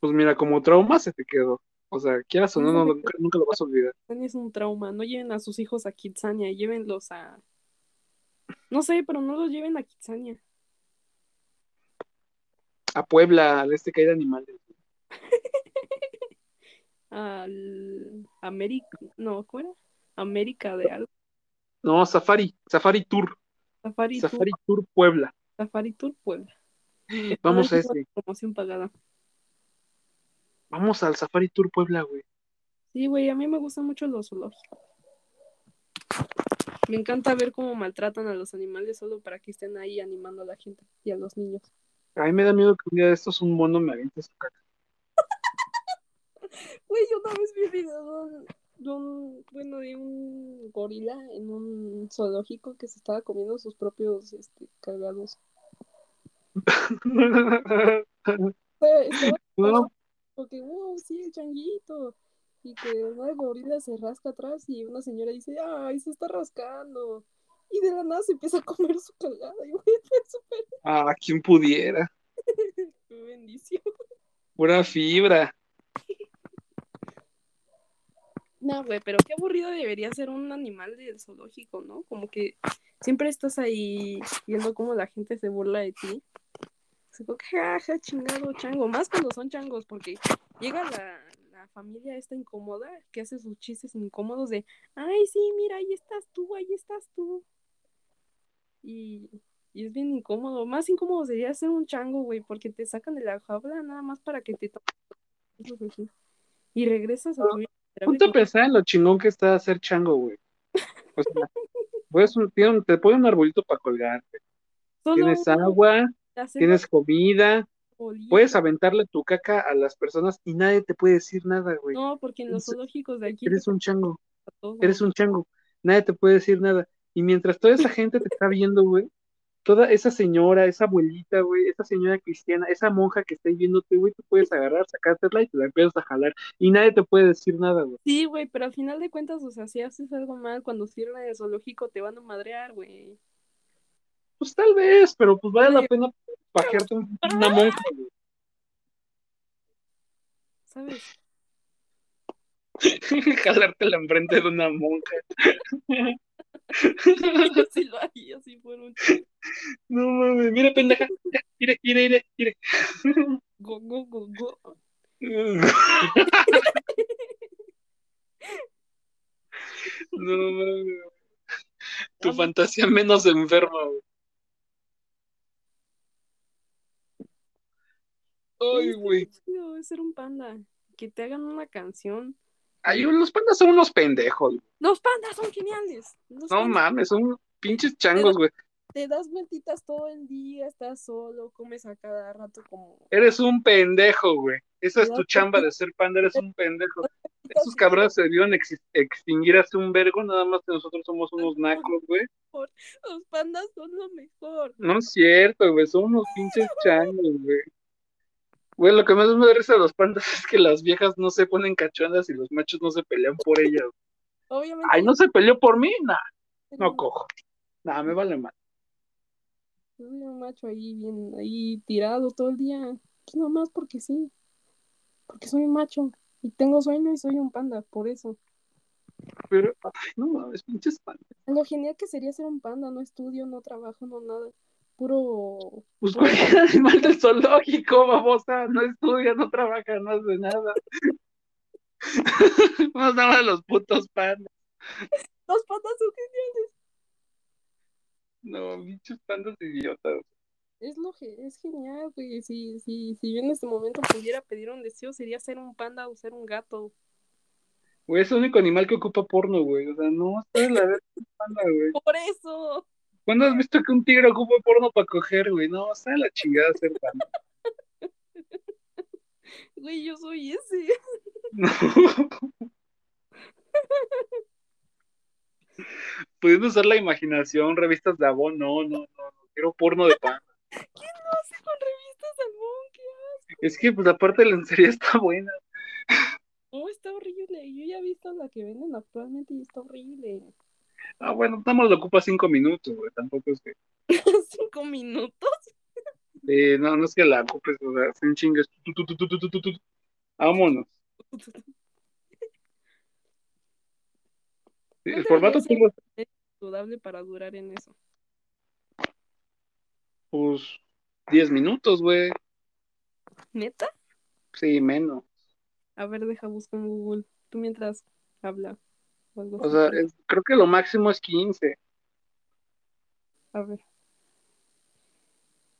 Pues mira, como trauma se te quedó. O sea, quieras o no, no, nunca, nunca lo vas a olvidar. Es un trauma. No lleven a sus hijos a Kitsania, llévenlos a. No sé, pero no los lleven a Kitsania. A Puebla, al este que hay de animales. Al. América. No, ¿cómo era? América de algo. No, Safari, Safari Tour. Safari, Safari Tour. Tour Puebla. Safari Tour Puebla. Vamos a Es una ese. Promoción pagada. Vamos al Safari Tour Puebla, güey. Sí, güey, a mí me gustan mucho los zoológicos. Me encanta ver cómo maltratan a los animales solo para que estén ahí animando a la gente y a los niños. A mí me da miedo que un día de estos un mono me aviente su caca. Güey, yo una vez vi un video de un, bueno, de un gorila en un zoológico que se estaba comiendo sus propios este, cagados. Fue- Estaba No, porque, wow, sí, el changuito. Y que una gorila se rasca atrás y una señora dice, ay, se está rascando. Y de la nada se empieza a comer su cagada. Y güey, fue súper ah, quien pudiera. qué bendición. Pura fibra. No, güey, pero qué aburrido debería ser un animal del zoológico, ¿no? Como que siempre estás ahí viendo cómo la gente se burla de ti. Como que, ja, ja, chingado chango. Más cuando son changos, porque llega la, la familia esta incómoda que hace sus chistes incómodos de, ay, sí, mira, ahí estás tú, ahí estás tú. Y, y es bien incómodo. Más incómodo sería ser un chango, güey, porque te sacan de la jaula nada más para que te toques. Y regresas a tu vida Ponte a pensar en lo chingón que está hacer chango, güey. O sea, puedes un, te ponen un arbolito para colgarte. tienes agua, tienes comida, puedes aventarle tu caca a las personas y nadie te puede decir nada, güey. No, porque en los zoológicos de aquí. Eres un chango. Eres un chango. Nadie te puede decir nada. Y mientras toda esa gente te está viendo, güey, toda esa señora, esa abuelita, güey, esa señora cristiana, esa monja que está viéndote, güey, tú puedes agarrar, sacártela y te la empiezas a jalar. Y nadie te puede decir nada, güey. Sí, güey, pero al final de cuentas, o sea, si haces algo mal, cuando cierran el zoológico te van a madrear, güey. Pues tal vez, pero pues vale la pena pajearte una monja, güey. ¿Sabes? Jalártela enfrente de una monja. Yo sí lo haría fuera un No mames, mira, pendeja. Mire, mire, mire, mire. Go, go, go, go. No mames. Tu fantasía menos enferma, güey. Ay, güey. Es ser un panda. Que te hagan una canción Ay, los pandas son unos pendejos. Los pandas son geniales. no mames, son pinches changos, güey. Te das vueltitas todo el día, estás solo, comes a cada rato como. Eres un pendejo, güey. Esa es tu chamba de ser panda, eres un pendejo. Esos cabrones se debieron extinguir hace un vergo, nada más que nosotros somos unos nacos, güey. Los pandas son lo mejor. No es cierto, güey, son unos pinches changos, güey. Güey, lo que más me da risa de los pandas es que las viejas no se ponen cachondas y los machos no se pelean por ellas. Obviamente. Ay, no se peleó por mí, nah. No cojo. Nah, me vale mal. Un macho ahí bien, ahí tirado todo el día. Pues nomás porque sí. Porque soy un macho. Y tengo sueño y soy un panda, por eso. Pero, ay, no es pinches pandas. Lo genial que sería ser un panda, no estudio, no trabajo, no nada puro. Pues cualquier animal del zoológico, babosa, no estudia, no trabaja, no hace nada. Más nada los putos pandas. Los pandas son geniales. No, bichos pandas idiotas. Es lo que es genial, güey. Si, si, si yo en este momento pudiera pedir un deseo, sería ser un panda o ser un gato. Güey, es el único animal que ocupa porno, güey. O sea, no, es la vez panda, güey. Por eso. ¿Cuándo has visto que un tigre ocupa porno para coger, güey? No, está la chingada ser pan. Güey, yo soy ese. No. Pudiendo usar la imaginación, revistas de Avon, no, no, no, no, quiero porno de pan. ¿Quién lo hace con revistas de Avon? ¿Qué? Es que, pues, aparte la lencería está buena. No, está horrible. Yo ya he visto la que venden actualmente y está horrible. Ah, bueno, nada más lo ocupa cinco minutos, güey, tampoco es que. ¿Cinco minutos? Eh, no, no es que la ocupes, o sea, sin chingues. Vámonos. el formato turbo. Es saludable para durar en eso. Pues diez minutos, güey. ¿Neta? Sí, menos. A ver, deja buscar en Google. Tú mientras habla. O, sea, creo que lo máximo es 15. A ver.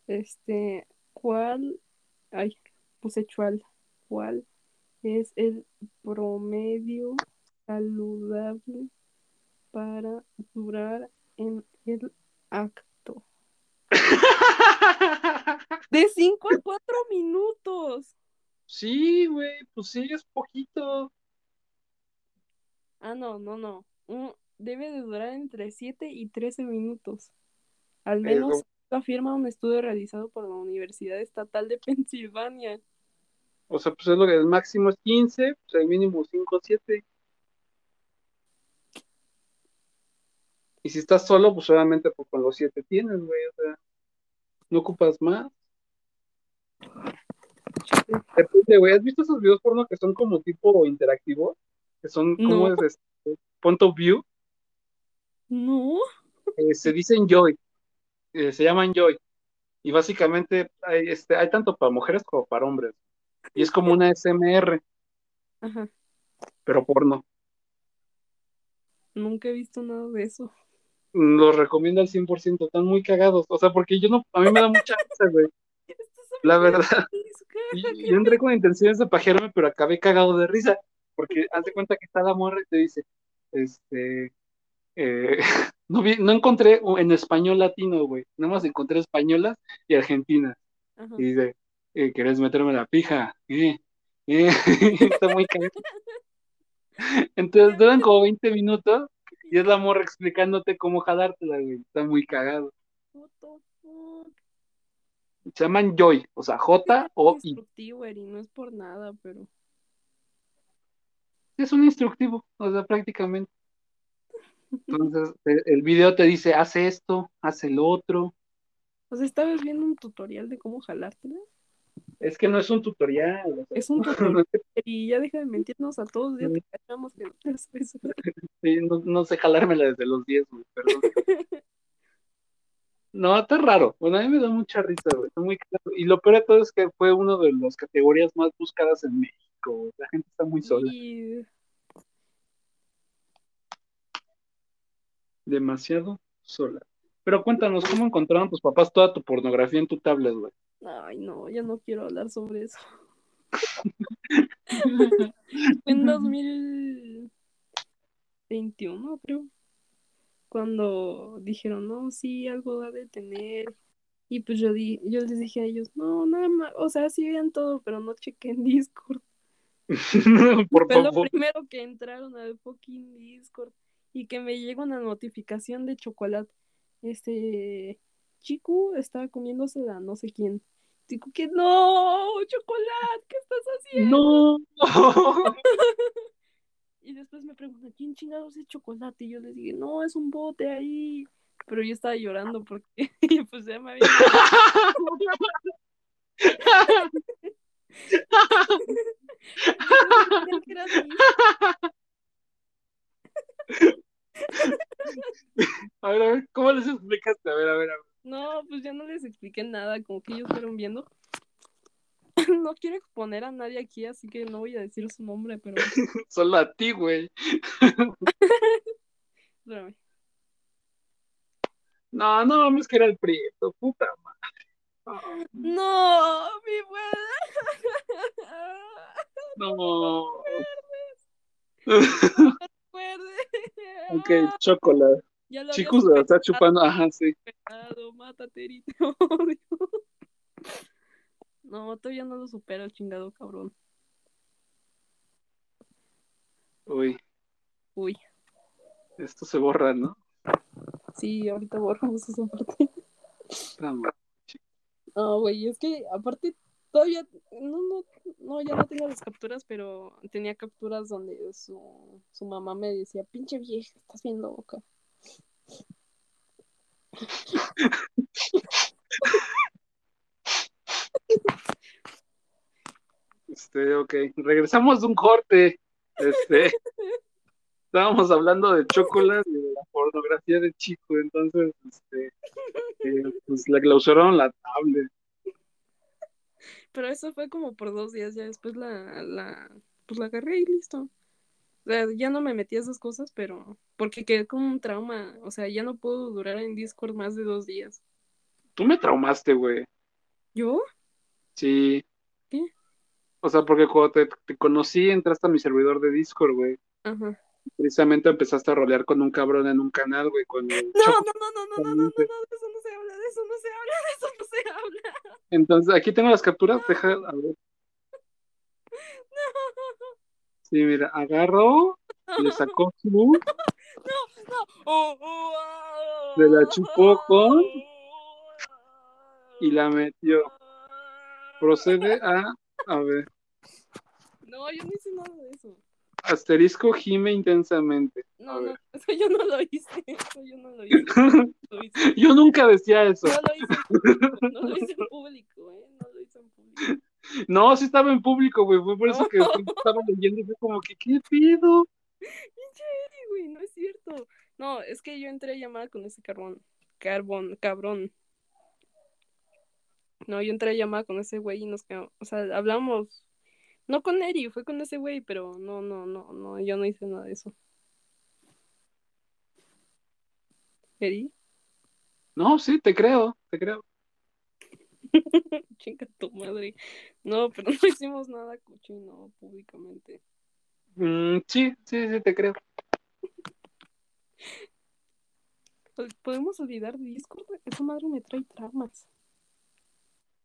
Este, ¿cuál? Ay, puse chual. ¿Cuál es el promedio saludable para durar en el acto? De 5 a 4 minutos. Sí, güey, pues sí, es poquito. Ah, no, no, no. debe de durar entre 7 y 13 minutos. Al menos lo afirma un estudio realizado por la Universidad Estatal de Pensilvania. O sea, pues es lo que el máximo es 15, pues el mínimo 5 o 7. Y si estás solo, pues solamente pues, con los 7 tienes, güey. O sea, no ocupas más. Depende, güey. ¿Has visto esos videos porno que son como tipo interactivos? Que son como es este, point of view. No. Eh, se dicen joy, eh, se llaman joy. Y básicamente hay, este, hay tanto para mujeres como para hombres. Y es como una SMR. Ajá. Pero porno. Nunca he visto nada de eso. Los recomiendo al 100%, están muy cagados. O sea, porque yo no, a mí me da mucha risa, güey. La verdad. Yo entré con intenciones de pajearme, pero acabé cagado de risa. Porque haz de cuenta que está la morra y te dice, este, eh, no, vi, no encontré en español latino, güey, nada más encontré españolas y argentinas. Ajá. Y dice, eh, ¿querés meterme la pija? Eh, está muy cagado. Entonces duran como 20 minutos y es la morra explicándote cómo jalártela, güey. Está muy cagado. Se llaman Joy, o sea, J o I. instructivo, Eri, no es por nada, pero. Es un instructivo, o sea, prácticamente. Entonces, el, el video te dice, hace esto, hace lo otro. O sea, estabas viendo un tutorial de cómo jalártela. Es que no es un tutorial. o sea, Es un tutorial. y ya deja de mentirnos a todos, ya te cachamos que no te haces eso. sí, no, no sé jalármela desde los 10, güey, perdón. No, está raro. Bueno, a mí me da mucha risa, güey. Está muy claro. Y lo peor de todo es que fue una de las categorías más buscadas en México. güey. La gente está muy sola. Y Demasiado sola. Pero cuéntanos, ¿cómo encontraron tus papás toda tu pornografía en tu tablet, güey? Ay, no, ya no quiero hablar sobre eso. Fue en 2021, creo. Cuando dijeron, no, sí, algo ha de tener. Y pues yo, di, yo les dije a ellos, no, nada más, o sea, sí vean todo, pero no chequen Discord. Por Fue lo primero que entraron al fucking Discord y que me llegó una notificación de chocolate. Este chico estaba comiéndose a no sé quién. Digo que no, chocolate, ¿qué estás haciendo? No. Y después me preguntan, ¿quién chingados es chocolate? Y yo les dije, no, es un bote ahí. Pero yo estaba llorando porque pues ya me había. A ver, a ver, ¿cómo les explicaste? A ver, a ver, a ver. No, pues ya no les expliqué nada, como que ellos fueron viendo. No quiero exponer a nadie aquí, así que no voy a decir su nombre, pero Solo a ti, güey. No, no, mames que era el prieto, puta madre. No, mi buena. No. Recuerde. ok, chocolate. Chicos, está chupando. Ajá, sí. Mátate, Eri, te odio. No, todavía no lo supero, el chingado cabrón. Uy, Uy, esto se borra, ¿no? sí, ahorita borramos esa parte. No, güey, es que aparte todavía, no, no, no, ya no tengo las capturas, pero tenía capturas donde su, su mamá me decía, pinche vieja, estás bien loca. Este, ok. Regresamos de un corte. Este. Estábamos hablando de chocolate y de la pornografía de chico, entonces, este, eh, pues le clausuraron la tablet. Pero eso fue como por dos días, ya después la, la, pues la agarré y listo. O sea, ya no me metí a esas cosas, pero porque quedé con un trauma, o sea, ya no puedo durar en Discord más de dos días. Tú me traumaste, güey. ¿Yo? Sí. ¿Qué? O sea, porque cuando te, te conocí, entraste a mi servidor de Discord, güey. Ajá. Precisamente empezaste a rolear con un cabrón en un canal, güey, con el No, no, no, no, no, no, no, no, no, de eso no se habla, de eso no se habla, de eso no se habla. Entonces, aquí tengo las capturas, deja, a ver. Sí, mira, agarró, le sacó su, No, oh, oh, ah, Se la chupó con- y la metió. Procede a, a ver, No, yo no hice nada de eso. asterisco gime intensamente. No, no, eso yo no lo hice, eso yo no lo hice. no Lo hice. Yo nunca decía eso. No lo hice en público, no lo hice en público, ¿eh? No lo hice en público. No, sí estaba en público, güey. Fue por eso que estaba leyendo y fue como que, ¿qué pido? Güey, no es cierto. No, es que yo entré a llamada con ese carbón, carbón, cabrón. No, yo entré a llamada con ese güey y nos quedamos, o sea, hablamos, no con Eri, fue con ese güey, pero no, no, no, no, yo no hice nada de eso. Eri, No, sí, te creo, te creo. chinga tu madre. No, pero no hicimos nada cochino públicamente. Mm, sí, sí, sí, te creo. Pues, Podemos olvidar Discord, esa madre me trae traumas.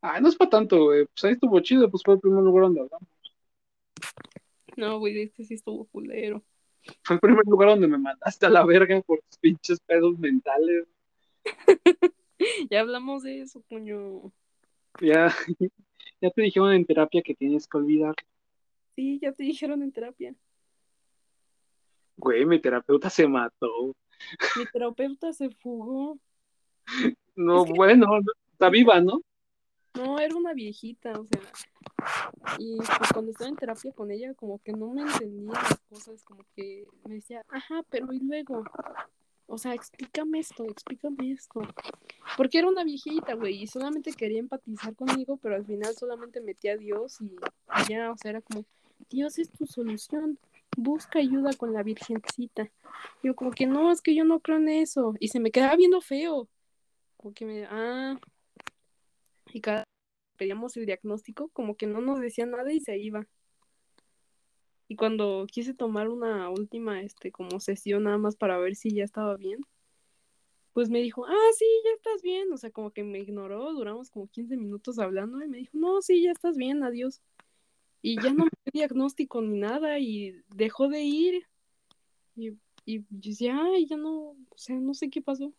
Ah, no es para tanto, güey. Pues ahí estuvo chido, pues fue el primer lugar donde hablamos. No, güey, este sí estuvo culero. Fue el primer lugar donde me mandaste a la verga por tus pinches pedos mentales. Ya hablamos de eso, coño. Ya, ya te dijeron en terapia que tienes que olvidar. Sí, ya te dijeron en terapia. Güey, mi terapeuta se mató. Mi terapeuta se fugó. No, Es que- bueno, está viva, ¿no? No, era una viejita, o sea. Y pues cuando estaba en terapia con ella, como que no me entendía las cosas, como que me decía, ajá, pero y luego, o sea, explícame esto, explícame esto. Porque era una viejita, güey, y solamente quería empatizar conmigo, pero al final solamente metía a Dios y y ya, o sea, era como, Dios es tu solución, busca ayuda con la virgencita. Yo como que no, es que yo no creo en eso. Y se me quedaba viendo feo. Como que me, ah, y cada pedíamos el diagnóstico, como que no nos decía nada y se iba. Y cuando quise tomar una última, este, como sesión nada más para ver si ya estaba bien, pues me dijo, ah, sí, ya estás bien. O sea, como que me ignoró, duramos como 15 minutos hablando y me dijo, no, sí, ya estás bien, adiós. Y ya no me dio diagnóstico ni nada y dejó de ir. Y, y yo decía, ya no, o sea, no sé qué pasó.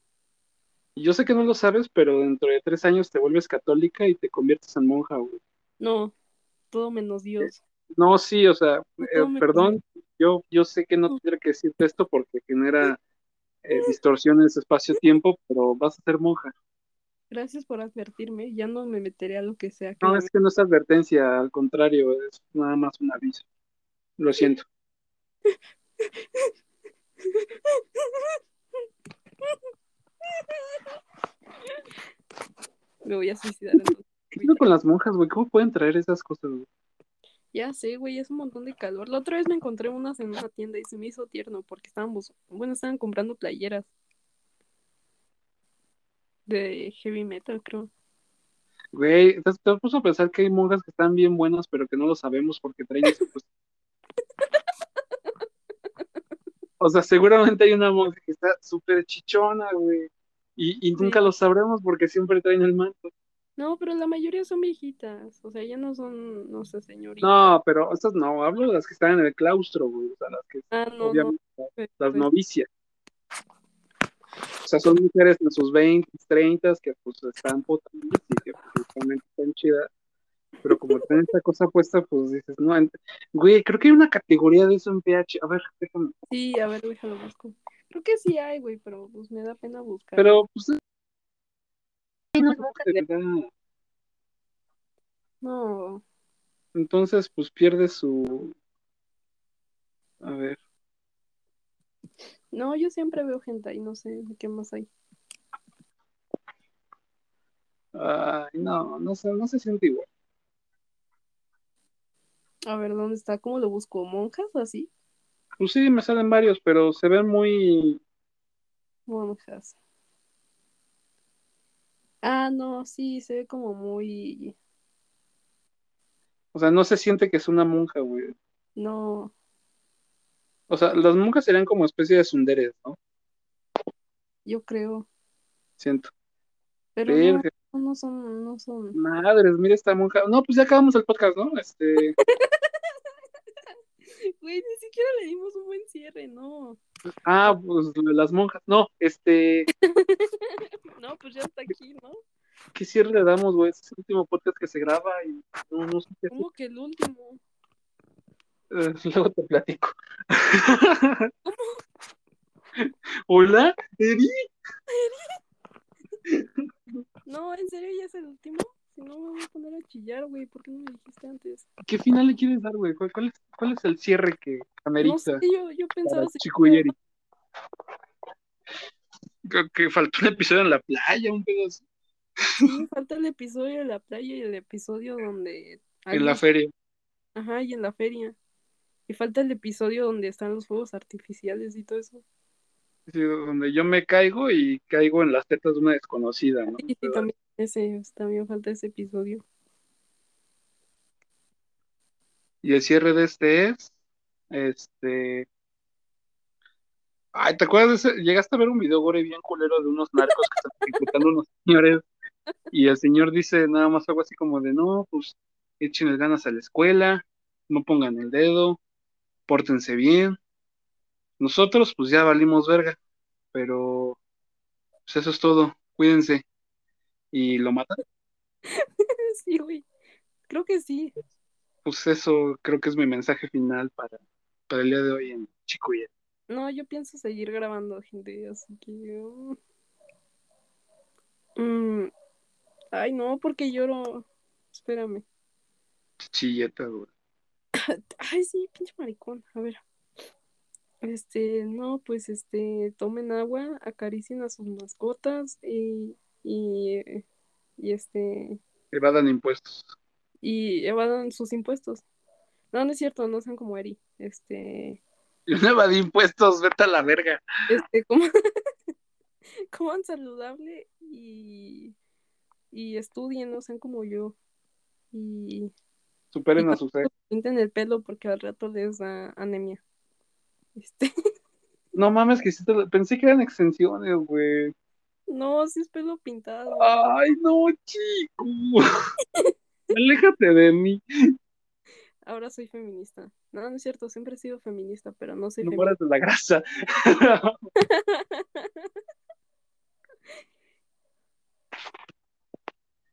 Yo sé que no lo sabes, pero dentro de tres años te vuelves católica y te conviertes en monja, güey. No, todo menos Dios. No, sí, o sea, eh, perdón, yo, yo sé que no No. tendría que decirte esto porque genera eh, distorsiones espacio-tiempo, pero vas a ser monja. Gracias por advertirme, ya no me meteré a lo que sea que No, me es que no es advertencia, al contrario, es nada más un aviso. Lo siento. Me voy a suicidar entonces. ¿Qué con las monjas, güey? ¿Cómo pueden traer esas cosas, güey? Ya sé, güey, es un montón de calor. La otra vez me encontré unas en una tienda y se me hizo tierno porque estábamos, bueno, estaban comprando playeras de heavy metal, creo. Güey, te, te puso a pensar que hay monjas que están bien buenas, pero que no lo sabemos porque traen eso. pues. O sea, seguramente hay una monja que está súper chichona, güey. Y, y nunca Sí. lo sabremos porque siempre traen el manto. No, pero la mayoría son viejitas, o sea, ya no son, no sé, señoritas. No, pero estas no, hablo de las que están en el claustro, güey. O sea, las que, Ah, no, obviamente, las pues, novicias. O sea, son mujeres en sus 20, 30 que pues están potentes y que pues, están chidas. Pero como traen esta cosa puesta, pues dices, no, güey, creo que hay una categoría de eso en PH. A ver, déjame. Sí, a ver, déjalo busco. Creo que sí hay, güey, pero pues me da pena buscar. Pero, pues, de No, entonces, pues pierde su. A ver, no, yo siempre veo gente ahí, no sé qué más hay. ay, no, no sé, no se siente igual. A ver, ¿dónde está? ¿Cómo lo busco? ¿Monjas o así? Pues sí, me salen varios, pero se ven muy. Monjas. Ah, no, sí, se ve como muy... O sea, no se siente que es una monja, güey. No, O sea, las monjas serían como especie de sunderes, ¿no? yo creo. Siento. Pero no son, no son. madres, mira esta monja. No, pues ya acabamos el podcast, ¿no? Este, Güey, ni siquiera le dimos un buen cierre, no. ah, pues las monjas. No, este, No, pues ya está aquí, ¿no? ¿qué cierre le damos, güey? Es el último podcast que se graba y no, no sé qué. ¿Cómo que el último? Eh, luego te platico. Hola, Eri. No, ¿en serio ya es el último? Si no, me voy a poner a chillar, güey. ¿Por qué no me dijiste antes? ¿Qué final le quieres dar, güey? ¿Cuál, cuál es, cuál es el cierre que amerita No sé, yo, pensaba... seguir Chicuyeri? Creo que faltó un episodio en la playa, un pedo así, Sí, falta el episodio de la playa y el episodio donde... en la feria. Ajá, y en la feria. Y falta el episodio donde están los fuegos artificiales y todo eso. Sí, donde yo me caigo y caigo en las tetas de una desconocida, ¿no? Sí, sí, también, ese, también falta ese episodio. Y el cierre de este es Este. Ay, ¿te acuerdas de ese? Llegaste a ver un video gore bien culero de unos narcos que están ejecutando unos señores. Y el señor dice nada más algo así como de no, pues echen ganas a la escuela, no pongan el dedo, pórtense bien. Nosotros, pues ya valimos verga, pero pues eso es todo, cuídense. ¿Y lo matan? sí, güey. Creo que sí. Pues eso creo que es mi mensaje final para, para el día de hoy en Chicoya. No, yo pienso seguir grabando, gente, así que... Mm, ay, no, porque lloro. Espérame. Chilleta, güey. Ay, sí, pinche maricón. A ver. Este, no, pues este, tomen agua, acaricien a sus mascotas y, y, y este. Evadan impuestos. Y evadan sus impuestos. No, no es cierto, no sean como Eri. Este. Yo no evadí impuestos, vete a la verga. Este, como. coman saludable y. Y estudien, no sean como yo. Y. Superen y a sus. Pinten el pelo porque al rato les da anemia. Este. No mames, que sí te lo- pensé que eran extensiones, güey. No, sí es pelo pintado. Ay, no, chico. Aléjate de mí. Ahora soy feminista. No, no es cierto, siempre he sido feminista, pero no soy No feminista. mueras de la grasa.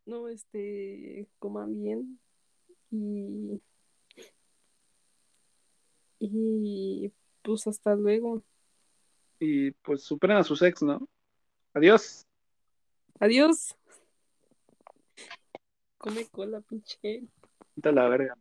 No, este, coman bien y y pues hasta luego. y pues superen a sus ex, ¿no? Adiós. Adiós. Come cola, pinche. Vete a la verga.